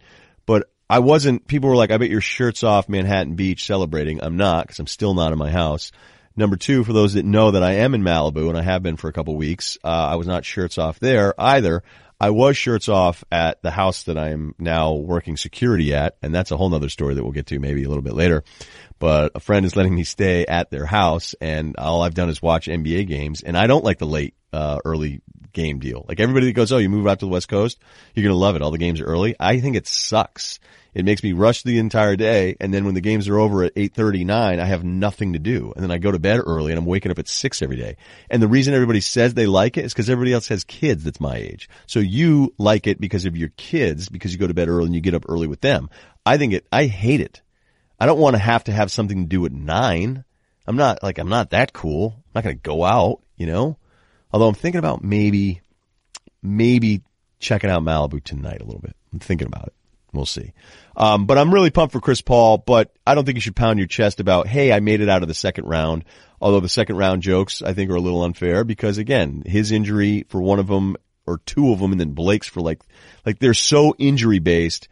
I wasn't, people were like, I bet your shirt's off Manhattan Beach celebrating. I'm not because I'm still not in my house. Number two, for those that know that I am in Malibu and I have been for a couple weeks, uh, I was not shirts off there either. I was shirts off at the house that I am now working security at, and that's a whole nother story that we'll get to maybe a little bit later. But a friend is letting me stay at their house, and all I've done is watch NBA games, and I don't like the late, uh, early game deal. Like everybody that goes, oh, you move out to the West Coast, you're gonna love it. All the games are early. I think it sucks. It makes me rush the entire day, and then when the games are over at 8.39, I have nothing to do. And then I go to bed early, and I'm waking up at 6 every day. And the reason everybody says they like it is because everybody else has kids that's my age. So you like it because of your kids, because you go to bed early and you get up early with them. I think it, I hate it. I don't want to have to have something to do at 9. I'm not, like, I'm not that cool. I'm not going to go out, you know? Although I'm thinking about maybe, maybe checking out Malibu tonight a little bit. I'm thinking about it. We'll see. Um, but I'm really pumped for Chris Paul, but I don't think you should pound your chest about, hey, I made it out of the second round. Although the second round jokes, I think, are a little unfair because again, his injury for one of them or two of them and then Blake's for like, like they're so injury based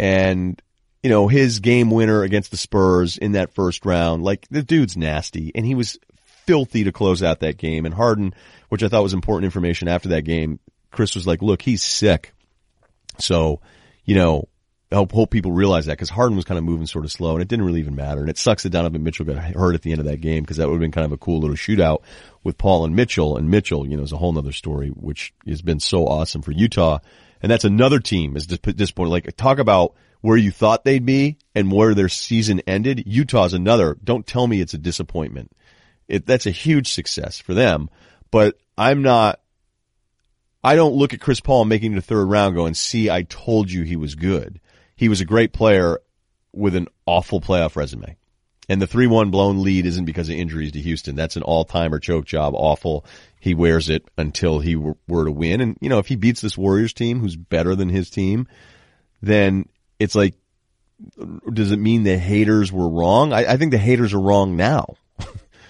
and, you know, his game winner against the Spurs in that first round, like the dude's nasty and he was filthy to close out that game. And Harden, which I thought was important information after that game, Chris was like, look, he's sick. So, you know, I hope, hope people realize that because Harden was kind of moving sort of slow and it didn't really even matter. And it sucks that Donovan Mitchell got hurt at the end of that game because that would have been kind of a cool little shootout with Paul and Mitchell. And Mitchell, you know, is a whole nother story, which has been so awesome for Utah. And that's another team is at this point. Like talk about where you thought they'd be and where their season ended. Utah's another. Don't tell me it's a disappointment. It, that's a huge success for them, but I'm not, I don't look at Chris Paul making the third round go and see, I told you he was good he was a great player with an awful playoff resume. And the 3-1 blown lead isn't because of injuries to Houston. That's an all-timer choke job. Awful. He wears it until he were to win. And, you know, if he beats this Warriors team who's better than his team, then it's like, does it mean the haters were wrong? I, I think the haters are wrong now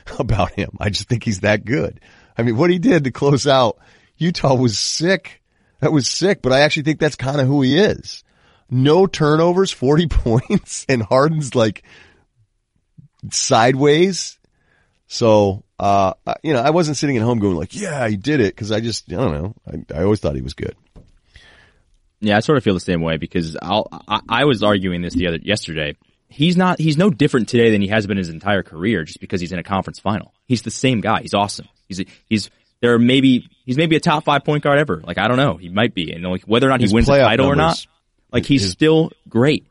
about him. I just think he's that good. I mean, what he did to close out Utah was sick. That was sick, but I actually think that's kind of who he is no turnovers, 40 points, and Harden's like sideways. So, uh, you know, I wasn't sitting at home going like, yeah, he did it. Cause I just, I don't know. I, I always thought he was good. Yeah, I sort of feel the same way because I'll, I, I was arguing this the other, yesterday. He's not, he's no different today than he has been his entire career just because he's in a conference final. He's the same guy. He's awesome. He's, he's, there are maybe, he's maybe a top five point guard ever. Like, I don't know. He might be. And like, whether or not he his wins a title numbers. or not, like he's his, still great.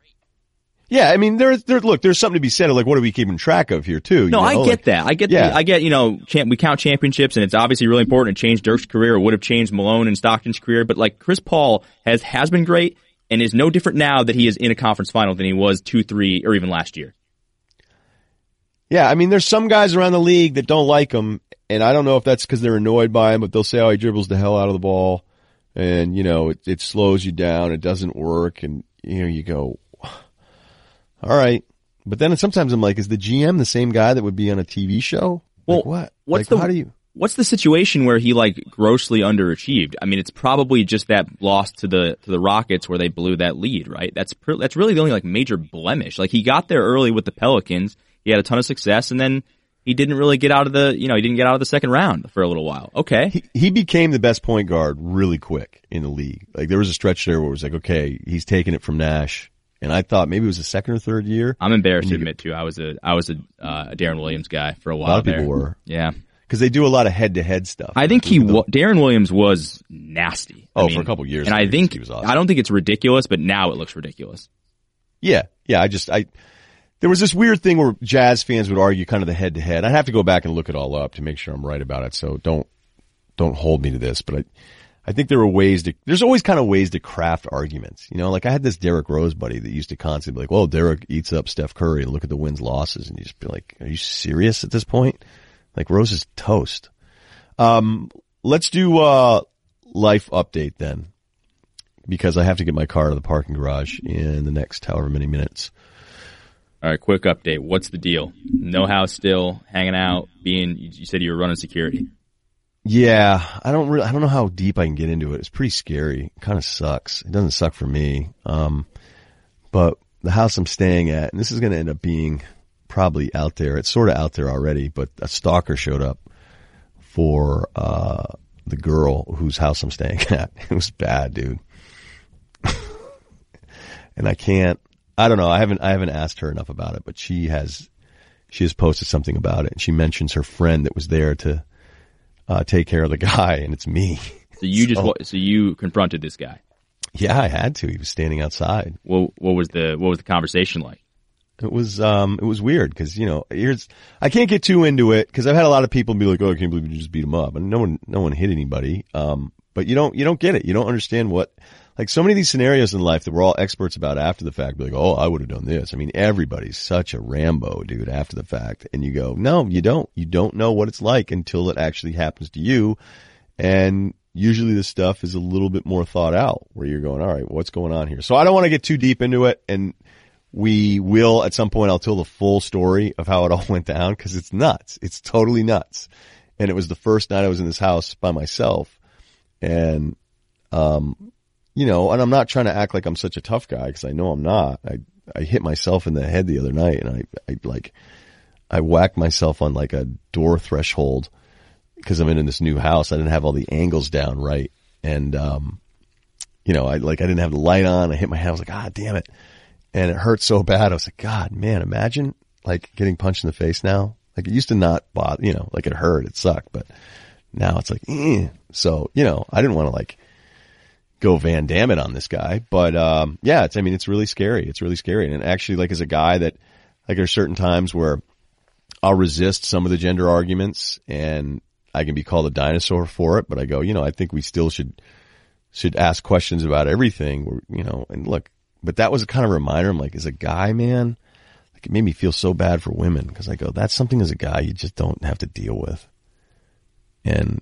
Yeah, I mean, there's, there, look, there's something to be said of like, what are we keeping track of here too? No, know? I get like, that. I get, yeah. The, I get, you know, champ, we count championships and it's obviously really important. It changed Dirk's career. It would have changed Malone and Stockton's career. But like Chris Paul has, has been great and is no different now that he is in a conference final than he was two, three, or even last year. Yeah, I mean, there's some guys around the league that don't like him, and I don't know if that's because they're annoyed by him, but they'll say, "Oh, he dribbles the hell out of the ball," and you know, it, it slows you down, it doesn't work, and you know, you go, all right. But then sometimes I'm like, is the GM the same guy that would be on a TV show? Well, like what? What's like, the, how do you? What's the situation where he like grossly underachieved? I mean, it's probably just that loss to the to the Rockets where they blew that lead, right? That's that's really the only like major blemish. Like he got there early with the Pelicans, he had a ton of success, and then he didn't really get out of the, you know, he didn't get out of the second round for a little while. Okay. He, he became the best point guard really quick in the league. Like there was a stretch there where it was like, okay, he's taking it from Nash. And I thought maybe it was the second or third year. I'm embarrassed to admit too. I was a, I was a, uh, Deron Williams guy for a while. A lot of there. people were. Yeah. Cause they do a lot of head to head stuff. I think he, wa- Deron Williams was nasty. Oh, I mean, for a couple years. And I think, he was awesome. I don't think it's ridiculous, but now it looks ridiculous. Yeah. Yeah. I just, I, there was this weird thing where jazz fans would argue kind of the head to head. I have to go back and look it all up to make sure I'm right about it. So don't, don't hold me to this, but I, I think there were ways to, there's always kind of ways to craft arguments. You know, like I had this Derrick Rose buddy that used to constantly be like, well, Derrick eats up Steph Curry and look at the wins losses. And you just be like, are you serious at this point? Like Rose is toast. Um, let's do, uh, life update then because I have to get my car to the parking garage in the next however many minutes. All right, quick update. What's the deal? No house still, hanging out, being, you said you were running security. Yeah, I don't really, I don't know how deep I can get into it. It's pretty scary. It kind of sucks. It doesn't suck for me. Um, but the house I'm staying at, and this is going to end up being probably out there. It's sort of out there already, but a stalker showed up for, uh, the girl whose house I'm staying at. It was bad, dude. and I can't, I don't know. I haven't, I haven't asked her enough about it, but she has, she has posted something about it and she mentions her friend that was there to, uh, take care of the guy and it's me. So you just, so, so you confronted this guy? Yeah, I had to. He was standing outside. Well, what was the, what was the conversation like? It was, um, it was weird because, you know, here's, I can't get too into it because I've had a lot of people be like, oh, I can't believe you just beat him up. And no one, no one hit anybody. Um, but you don't, you don't get it. You don't understand what, like so many of these scenarios in life that we're all experts about after the fact, be like, oh, I would have done this. I mean, everybody's such a Rambo, dude, after the fact. And you go, no, you don't. You don't know what it's like until it actually happens to you. And usually this stuff is a little bit more thought out where you're going, all right, what's going on here? So I don't want to get too deep into it. And we will at some point, I'll tell the full story of how it all went down because it's nuts. It's totally nuts. And it was the first night I was in this house by myself. And, um, you know, and I'm not trying to act like I'm such a tough guy because I know I'm not. I, I hit myself in the head the other night and I, I like, I whacked myself on like a door threshold because I'm in this new house. I didn't have all the angles down right. And, um, you know, I like, I didn't have the light on. I hit my head. I was like, ah, damn it. And it hurt so bad. I was like, God, man, imagine like getting punched in the face now. Like it used to not bother, you know, like it hurt. It sucked, but now it's like, eh. so, you know, I didn't want to like go Van Damme it on this guy, but, um, yeah, it's, I mean, it's really scary. It's really scary. And actually, like as a guy that, like there's certain times where I'll resist some of the gender arguments and I can be called a dinosaur for it, but I go, you know, I think we still should, should ask questions about everything, you know, and look, but that was a kind of reminder. I'm like, as a guy, man, like it made me feel so bad for women because I go, that's something as a guy you just don't have to deal with. And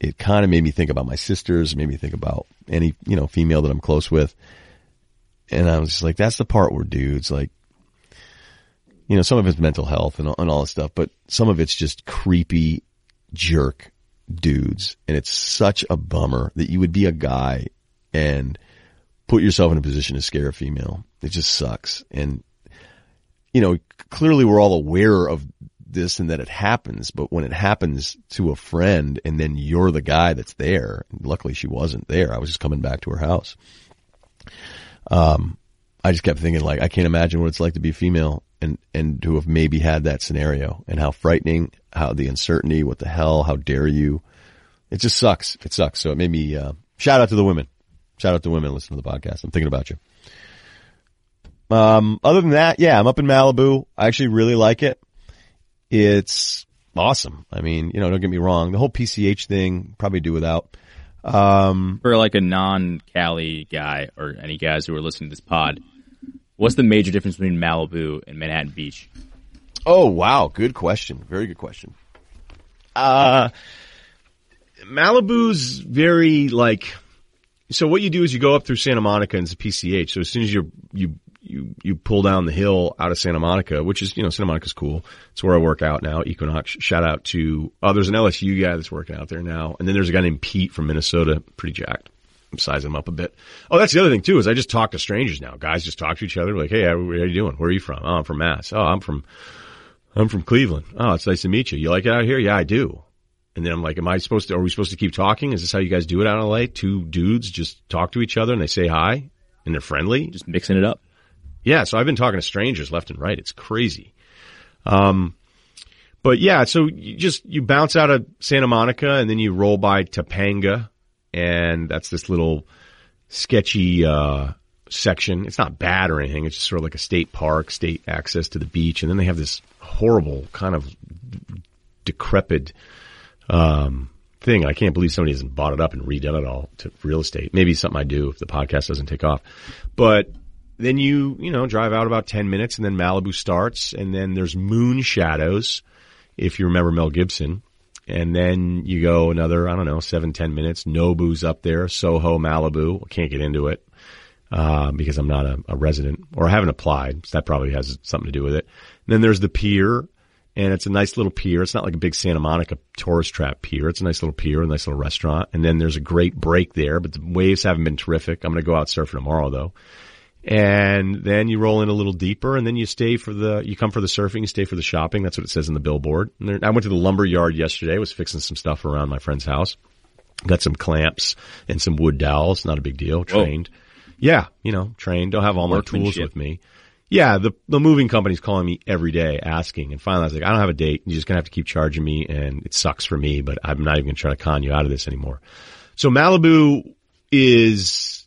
it kind of made me think about my sisters, made me think about any, you know, female that I'm close with. And I was just like, that's the part where dudes like, you know, some of it's mental health and, and all this stuff, but some of it's just creepy jerk dudes. And it's such a bummer that you would be a guy and put yourself in a position to scare a female. It just sucks. And, you know, clearly we're all aware of this and that it happens, but when it happens to a friend and then you're the guy that's there, luckily she wasn't there. I was just coming back to her house. Um, I just kept thinking like, I can't imagine what it's like to be female and, and to have maybe had that scenario and how frightening, how the uncertainty, what the hell, how dare you? It just sucks. It sucks. So it made me, uh, shout out to the women. Shout out to women listen to the podcast. I'm thinking about you. Um, other than that, yeah, I'm up in Malibu. I actually really like it. It's awesome. I mean, you know, don't get me wrong. The whole PCH thing, probably do without. Um, For like a non-Cali guy or any guys who are listening to this pod, what's the major difference between Malibu and Manhattan Beach? Oh, wow. Good question. Very good question. Uh, Malibu's very like, so what you do is you go up through Santa Monica and it's a PCH. So as soon as you you you you pull down the hill out of Santa Monica, which is you know Santa Monica's cool. It's where I work out now. Equinox. Shout out to oh, there's an LSU guy that's working out there now, and then there's a guy named Pete from Minnesota, pretty jacked. I'm sizing him up a bit. Oh, that's the other thing too is I just talk to strangers now. Guys just talk to each other like, hey, how, are you doing? Where are you from? Oh, I'm from Mass. Oh, I'm from I'm from Cleveland. Oh, it's nice to meet you. You like it out here? Yeah, I do. And then I'm like, am I supposed to, are we supposed to keep talking? Is this how you guys do it out in LA? Two dudes just talk to each other and they say hi and they're friendly? Just mixing it up. Yeah. So I've been talking to strangers left and right. It's crazy. Um, but yeah, so you just, you bounce out of Santa Monica and then you roll by Topanga and that's this little sketchy, uh, section. It's not bad or anything. It's just sort of like a state park, state access to the beach. And then they have this horrible kind of decrepit, um, thing. I can't believe somebody hasn't bought it up and redone it all to real estate. Maybe something I do if the podcast doesn't take off. But then you, you know, drive out about 10 minutes and then Malibu starts and then there's Moonshadows. If you remember Mel Gibson and then you go another, I don't know, seven, 10 minutes. Nobu's up there, Soho, Malibu. Can't get into it, uh, because I'm not a, a resident or I haven't applied. So that probably has something to do with it. And then there's the pier and it's a nice little pier. It's not like a big Santa Monica tourist trap pier. It's a nice little pier, a nice little restaurant. And then there's a great break there, but the waves haven't been terrific. I'm going to go out surfing tomorrow though. And then you roll in a little deeper and then you stay for the, you come for the surfing, you stay for the shopping. That's what it says in the billboard. There, I went to the lumber yard yesterday, was fixing some stuff around my friend's house. Got some clamps and some wood dowels. Not a big deal. Trained. Whoa. Yeah. You know, trained. Don't have all my tools with me. Yeah, the the moving company's calling me every day asking, and finally I was like, I don't have a date. You're just gonna have to keep charging me, and it sucks for me, but I'm not even gonna try to con you out of this anymore. So Malibu is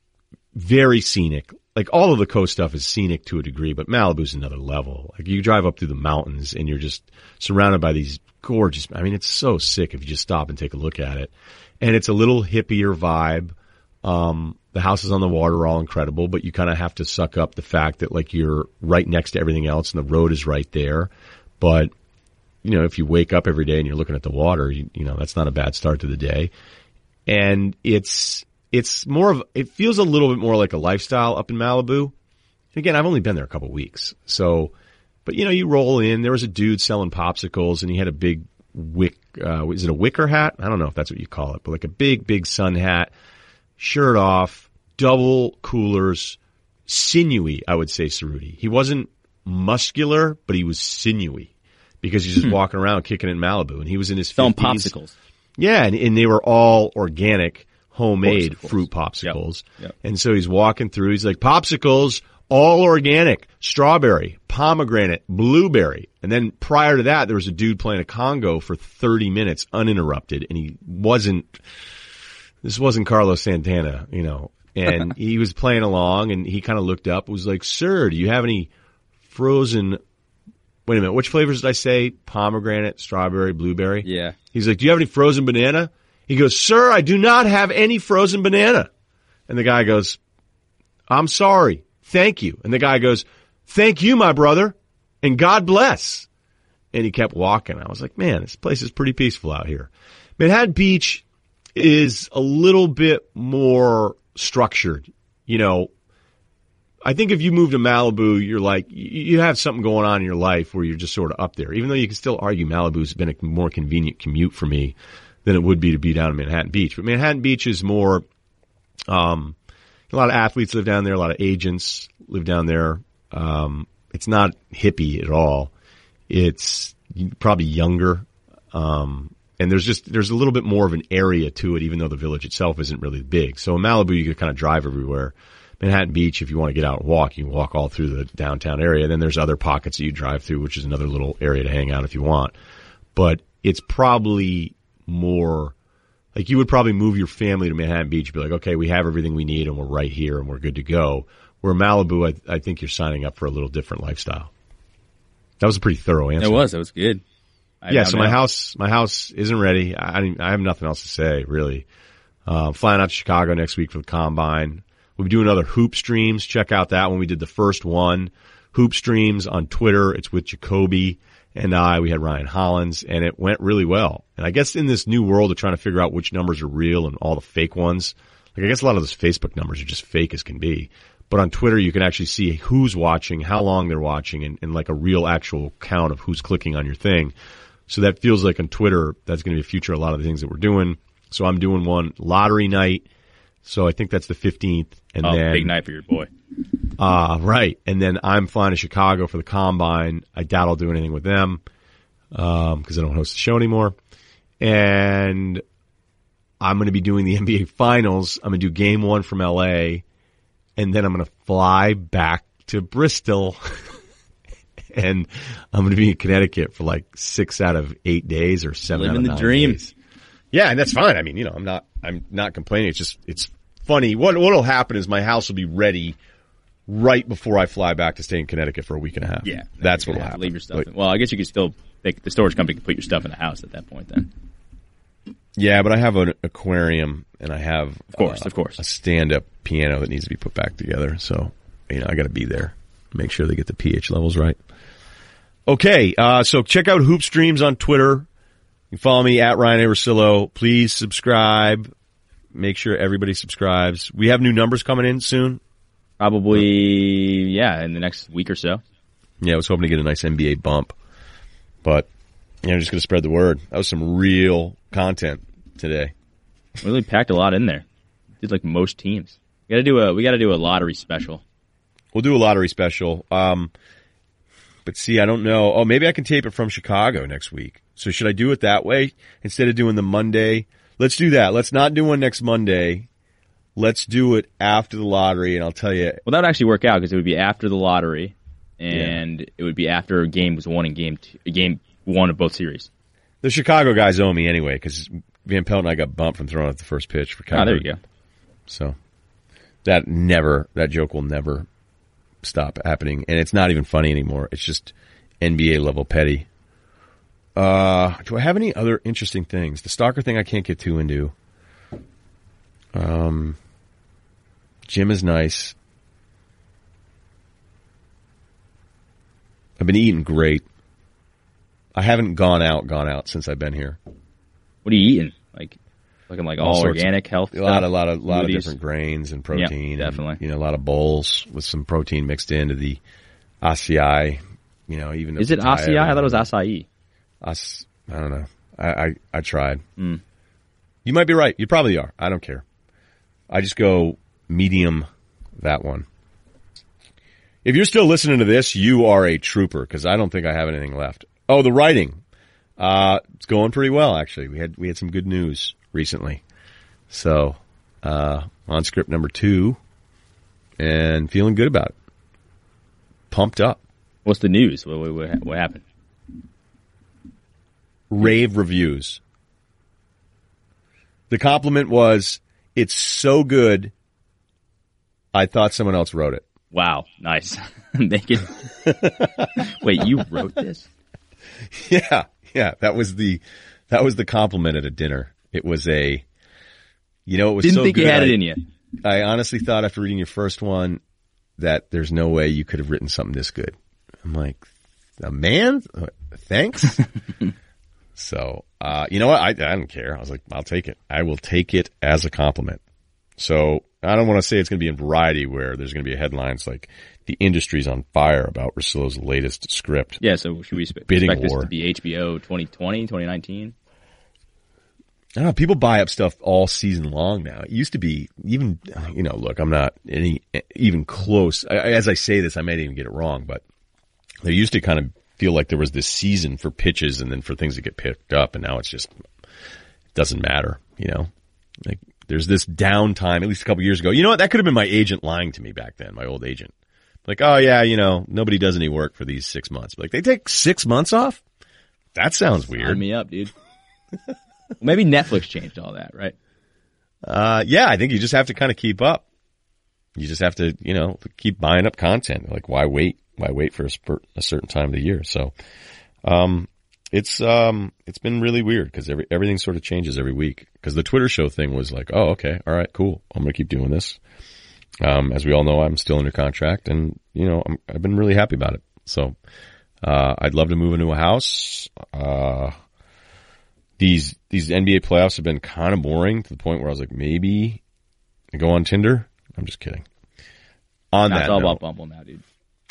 very scenic. Like all of the coast stuff is scenic to a degree, but Malibu's another level. Like you drive up through the mountains and you're just surrounded by these gorgeous. I mean, it's so sick if you just stop and take a look at it, and it's a little hippier vibe. Um, the houses on the water are all incredible, but you kind of have to suck up the fact that like you're right next to everything else and the road is right there. But, you know, if you wake up every day and you're looking at the water, you, you know, that's not a bad start to the day. And it's, it's more of, it feels a little bit more like a lifestyle up in Malibu. Again, I've only been there a couple weeks. So, but you know, you roll in, there was a dude selling popsicles and he had a big wick, uh, is it a wicker hat? I don't know if that's what you call it, but like a big, big sun hat shirt off, double coolers, sinewy, I would say, Cerruti. He wasn't muscular, but he was sinewy. because he's just hmm. walking around kicking in Malibu, and he was in his Film 50s. popsicles. Yeah, and, and they were all organic, homemade fruit course. Yep. popsicles. Yep. And so he's walking through. He's like, popsicles, all organic, strawberry, pomegranate, blueberry. And then prior to that, there was a dude playing a conga for 30 minutes uninterrupted, and he wasn't. This wasn't Carlos Santana, you know. And he was playing along, and he kind of looked up, was like, "Sir, do you have any frozen?" Wait a minute, which flavors did I say? Pomegranate, strawberry, blueberry. Yeah. He's like, "Do you have any frozen banana?" He goes, "Sir, I do not have any frozen banana." And the guy goes, "I'm sorry. Thank you." And the guy goes, "Thank you, my brother, and God bless." And he kept walking. I was like, "Man, this place is pretty peaceful out here." Manhattan Beach is a little bit more structured. You know, I think if you move to Malibu, you're like, you have something going on in your life where you're just sort of up there. Even though you can still argue Malibu's been a more convenient commute for me than it would be to be down in Manhattan Beach. But Manhattan Beach is more, um, a lot of athletes live down there, a lot of agents live down there. Um, it's not hippie at all. It's probably younger. Um, and there's just, there's a little bit more of an area to it, even though the village itself isn't really big. So in Malibu, you can kind of drive everywhere. Manhattan Beach, if you want to get out and walk, you can walk all through the downtown area. Then there's other pockets that you drive through, which is another little area to hang out if you want. But it's probably more like you would probably move your family to Manhattan Beach, be like, okay, we have everything we need and we're right here and we're good to go. Where Malibu, I, I think you're signing up for a little different lifestyle. That was a pretty thorough answer. It was. It was good. I Yeah, so my house, my house isn't ready. I, I I have nothing else to say really. Uh, flying out to Chicago next week for the combine. We'll be doing other hoop streams. Check out that one. We did the first one, hoop streams on Twitter. It's with Jacoby and I. We had Ryan Hollins, and it went really well. And I guess in this new world of trying to figure out which numbers are real and all the fake ones, like I guess a lot of those Facebook numbers are just fake as can be. But on Twitter, you can actually see who's watching, how long they're watching, and, and like a real actual count of who's clicking on your thing. So that feels like on Twitter, that's going to be a future a lot of the things that we're doing. So I'm doing one lottery night. So I think that's the 15th. And Oh, then, big night for your boy. uh, right. And then I'm flying to Chicago for the combine. I doubt I'll do anything with them, um, cause I don't host the show anymore. And I'm going to be doing the NBA finals. I'm going to do game one from LA and then I'm going to fly back to Bristol and I'm going to be in Connecticut for like six out of eight days or seven Living out of the nine dream. days. Yeah, and that's fine. I mean, you know, I'm not, I'm not complaining. It's just, it's funny. What, what'll happen is my house will be ready right before I fly back to stay in Connecticut for a week and a half. Yeah, that's You're what'll have to happen. Leave your stuff. But- in. Well, I guess you could still. They, the storage company can put your stuff in the house at that point. Then, yeah, but I have an aquarium and I have, of course, uh, of course. a stand-up piano that needs to be put back together. So, you know, I got to be there, make sure they get the pH levels right. Okay, uh, so check out Hoop Streams on Twitter. You can follow me at Ryen Russillo. Please subscribe. Make sure everybody subscribes. We have new numbers coming in soon. probably yeah, in the next week or so. Yeah, I was hoping to get a nice NBA bump, but you know, just going to spread the word. That was some real content today. We really packed a lot in there. Did like most teams. We got to do a we got to do a lottery special. We'll do a lottery special. Um, but see, I don't know. Oh, maybe I can tape it from Chicago next week. So should I do it that way instead of doing the Monday? Let's do that. Let's not do one next Monday. Let's do it after the lottery, and I'll tell you. Well, that would actually work out because it would be after the lottery, and it would be after game was won in game two, game one of both series. The Chicago guys owe me anyway because Van Pelt and I got bumped from throwing out the first pitch for Oh, there you go. So that never, that joke will never stop happening. And it's not even funny anymore. It's just NBA level petty. Uh, do I have any other interesting things? The stalker thing I can't get too into. Um, gym is nice. I've been eating great. I haven't gone out, gone out since I've been here. What are you eating? Like looking like all, of- organic health. A lot, a lot of, lot of different grains and protein. and, definitely. you know, a lot of bowls with some protein mixed into the acai. You know, even Is it acai? I thought it was acai. As- I don't know. I I, I tried. Hmm. You might be right. You probably are. I don't care. I just go medium. That one. If you're still listening to this, you are a trooper because I don't think I have anything left. Oh, the writing. Uh, it's going pretty well, actually. We had, we had some good news recently. So, uh, on script number two and feeling good about it. Pumped up. What's the news? What, what, what happened? Rave reviews. The compliment was, it's so good. I thought someone else wrote it. Wow, nice. Make it. Wait, you wrote this? Yeah, yeah. That was the that was the compliment at a dinner. It was a, you know, it was Didn't so think good. you had I, it in you. I honestly thought after reading your first one that there's no way you could have written something this good. I'm like, a man, thanks. so, uh, you know what? I, I don't care. I was like, I'll take it. I will take it as a compliment. So I don't want to say it's going to be in Variety where there's going to be headlines like the industry's on fire about Russillo's latest script. Yeah, so should we Bidding expect this to be HBO 2020, 2019? I don't know. People buy up stuff all season long now. It used to be even, you know, look, I'm not any, even close. I, as I say this, I might even get it wrong, but there used to kind of feel like there was this season for pitches and then for things to get picked up. And now it's just, it doesn't matter, you know, like there's this downtime, at least a couple years ago. You know what? That could have been my agent lying to me back then, my old agent. Like, oh yeah, you know, nobody does any work for these six months. Like they take six months off? That sounds Sign weird. me up, dude. maybe Netflix changed all that, right? Uh, yeah, I think you just have to kind of keep up. You just have to, you know, keep buying up content. Like, why wait? Why wait for a, a certain time of the year? So, um, it's, um, it's been really weird because every, everything sort of changes every week. Cause the Twitter show thing was like, oh, okay. All right, cool. I'm to keep doing this. Um, as we all know, I'm still under contract and, you know, I'm, I've been really happy about it. So, uh, I'd love to move into a house. Uh, these, these NBA playoffs have been kind of boring to the point where I was like, maybe I go on Tinder. I'm just kidding. On Nah, that it's all note- about Bumble now, dude.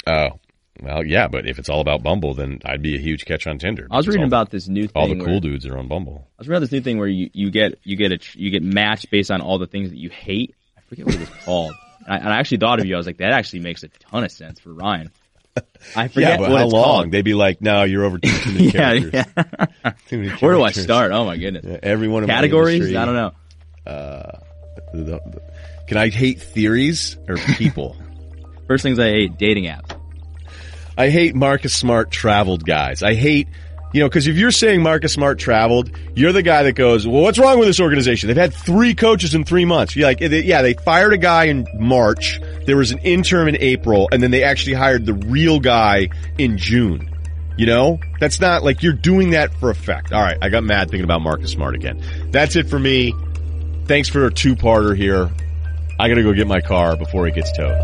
Oh, well, yeah, but if it's all about Bumble, then I'd be a huge catch on Tinder. I was reading about this new thing. all the where- cool dudes are on Bumble. I was reading this new thing where you, you get you get a you get matched based on all the things that you hate. I forget what it was called. And I, and I actually thought of you. I was like, that actually makes a ton of sense for Ryen. I forget yeah, but what how long? called. They'd be like, no, you're over too, too many yeah, characters. yeah. Too many Where do I start? Oh my goodness. Yeah, everyone in my Categories? I don't know. Uh, the- the- can I hate theories or people? First things I hate: dating apps. I hate Marcus Smart traveled guys. I hate, you know, because if you're saying Marcus Smart traveled, you're the guy that goes, well, what's wrong with this organization? They've had three coaches in three months. You're like, yeah, they fired a guy in March. There was an interim in April, and then they actually hired the real guy in June. You know, that's not like you're doing that for effect. All right, I got mad thinking about Marcus Smart again. That's it for me. Thanks for a two-parter here. I gotta go get my car before it gets towed.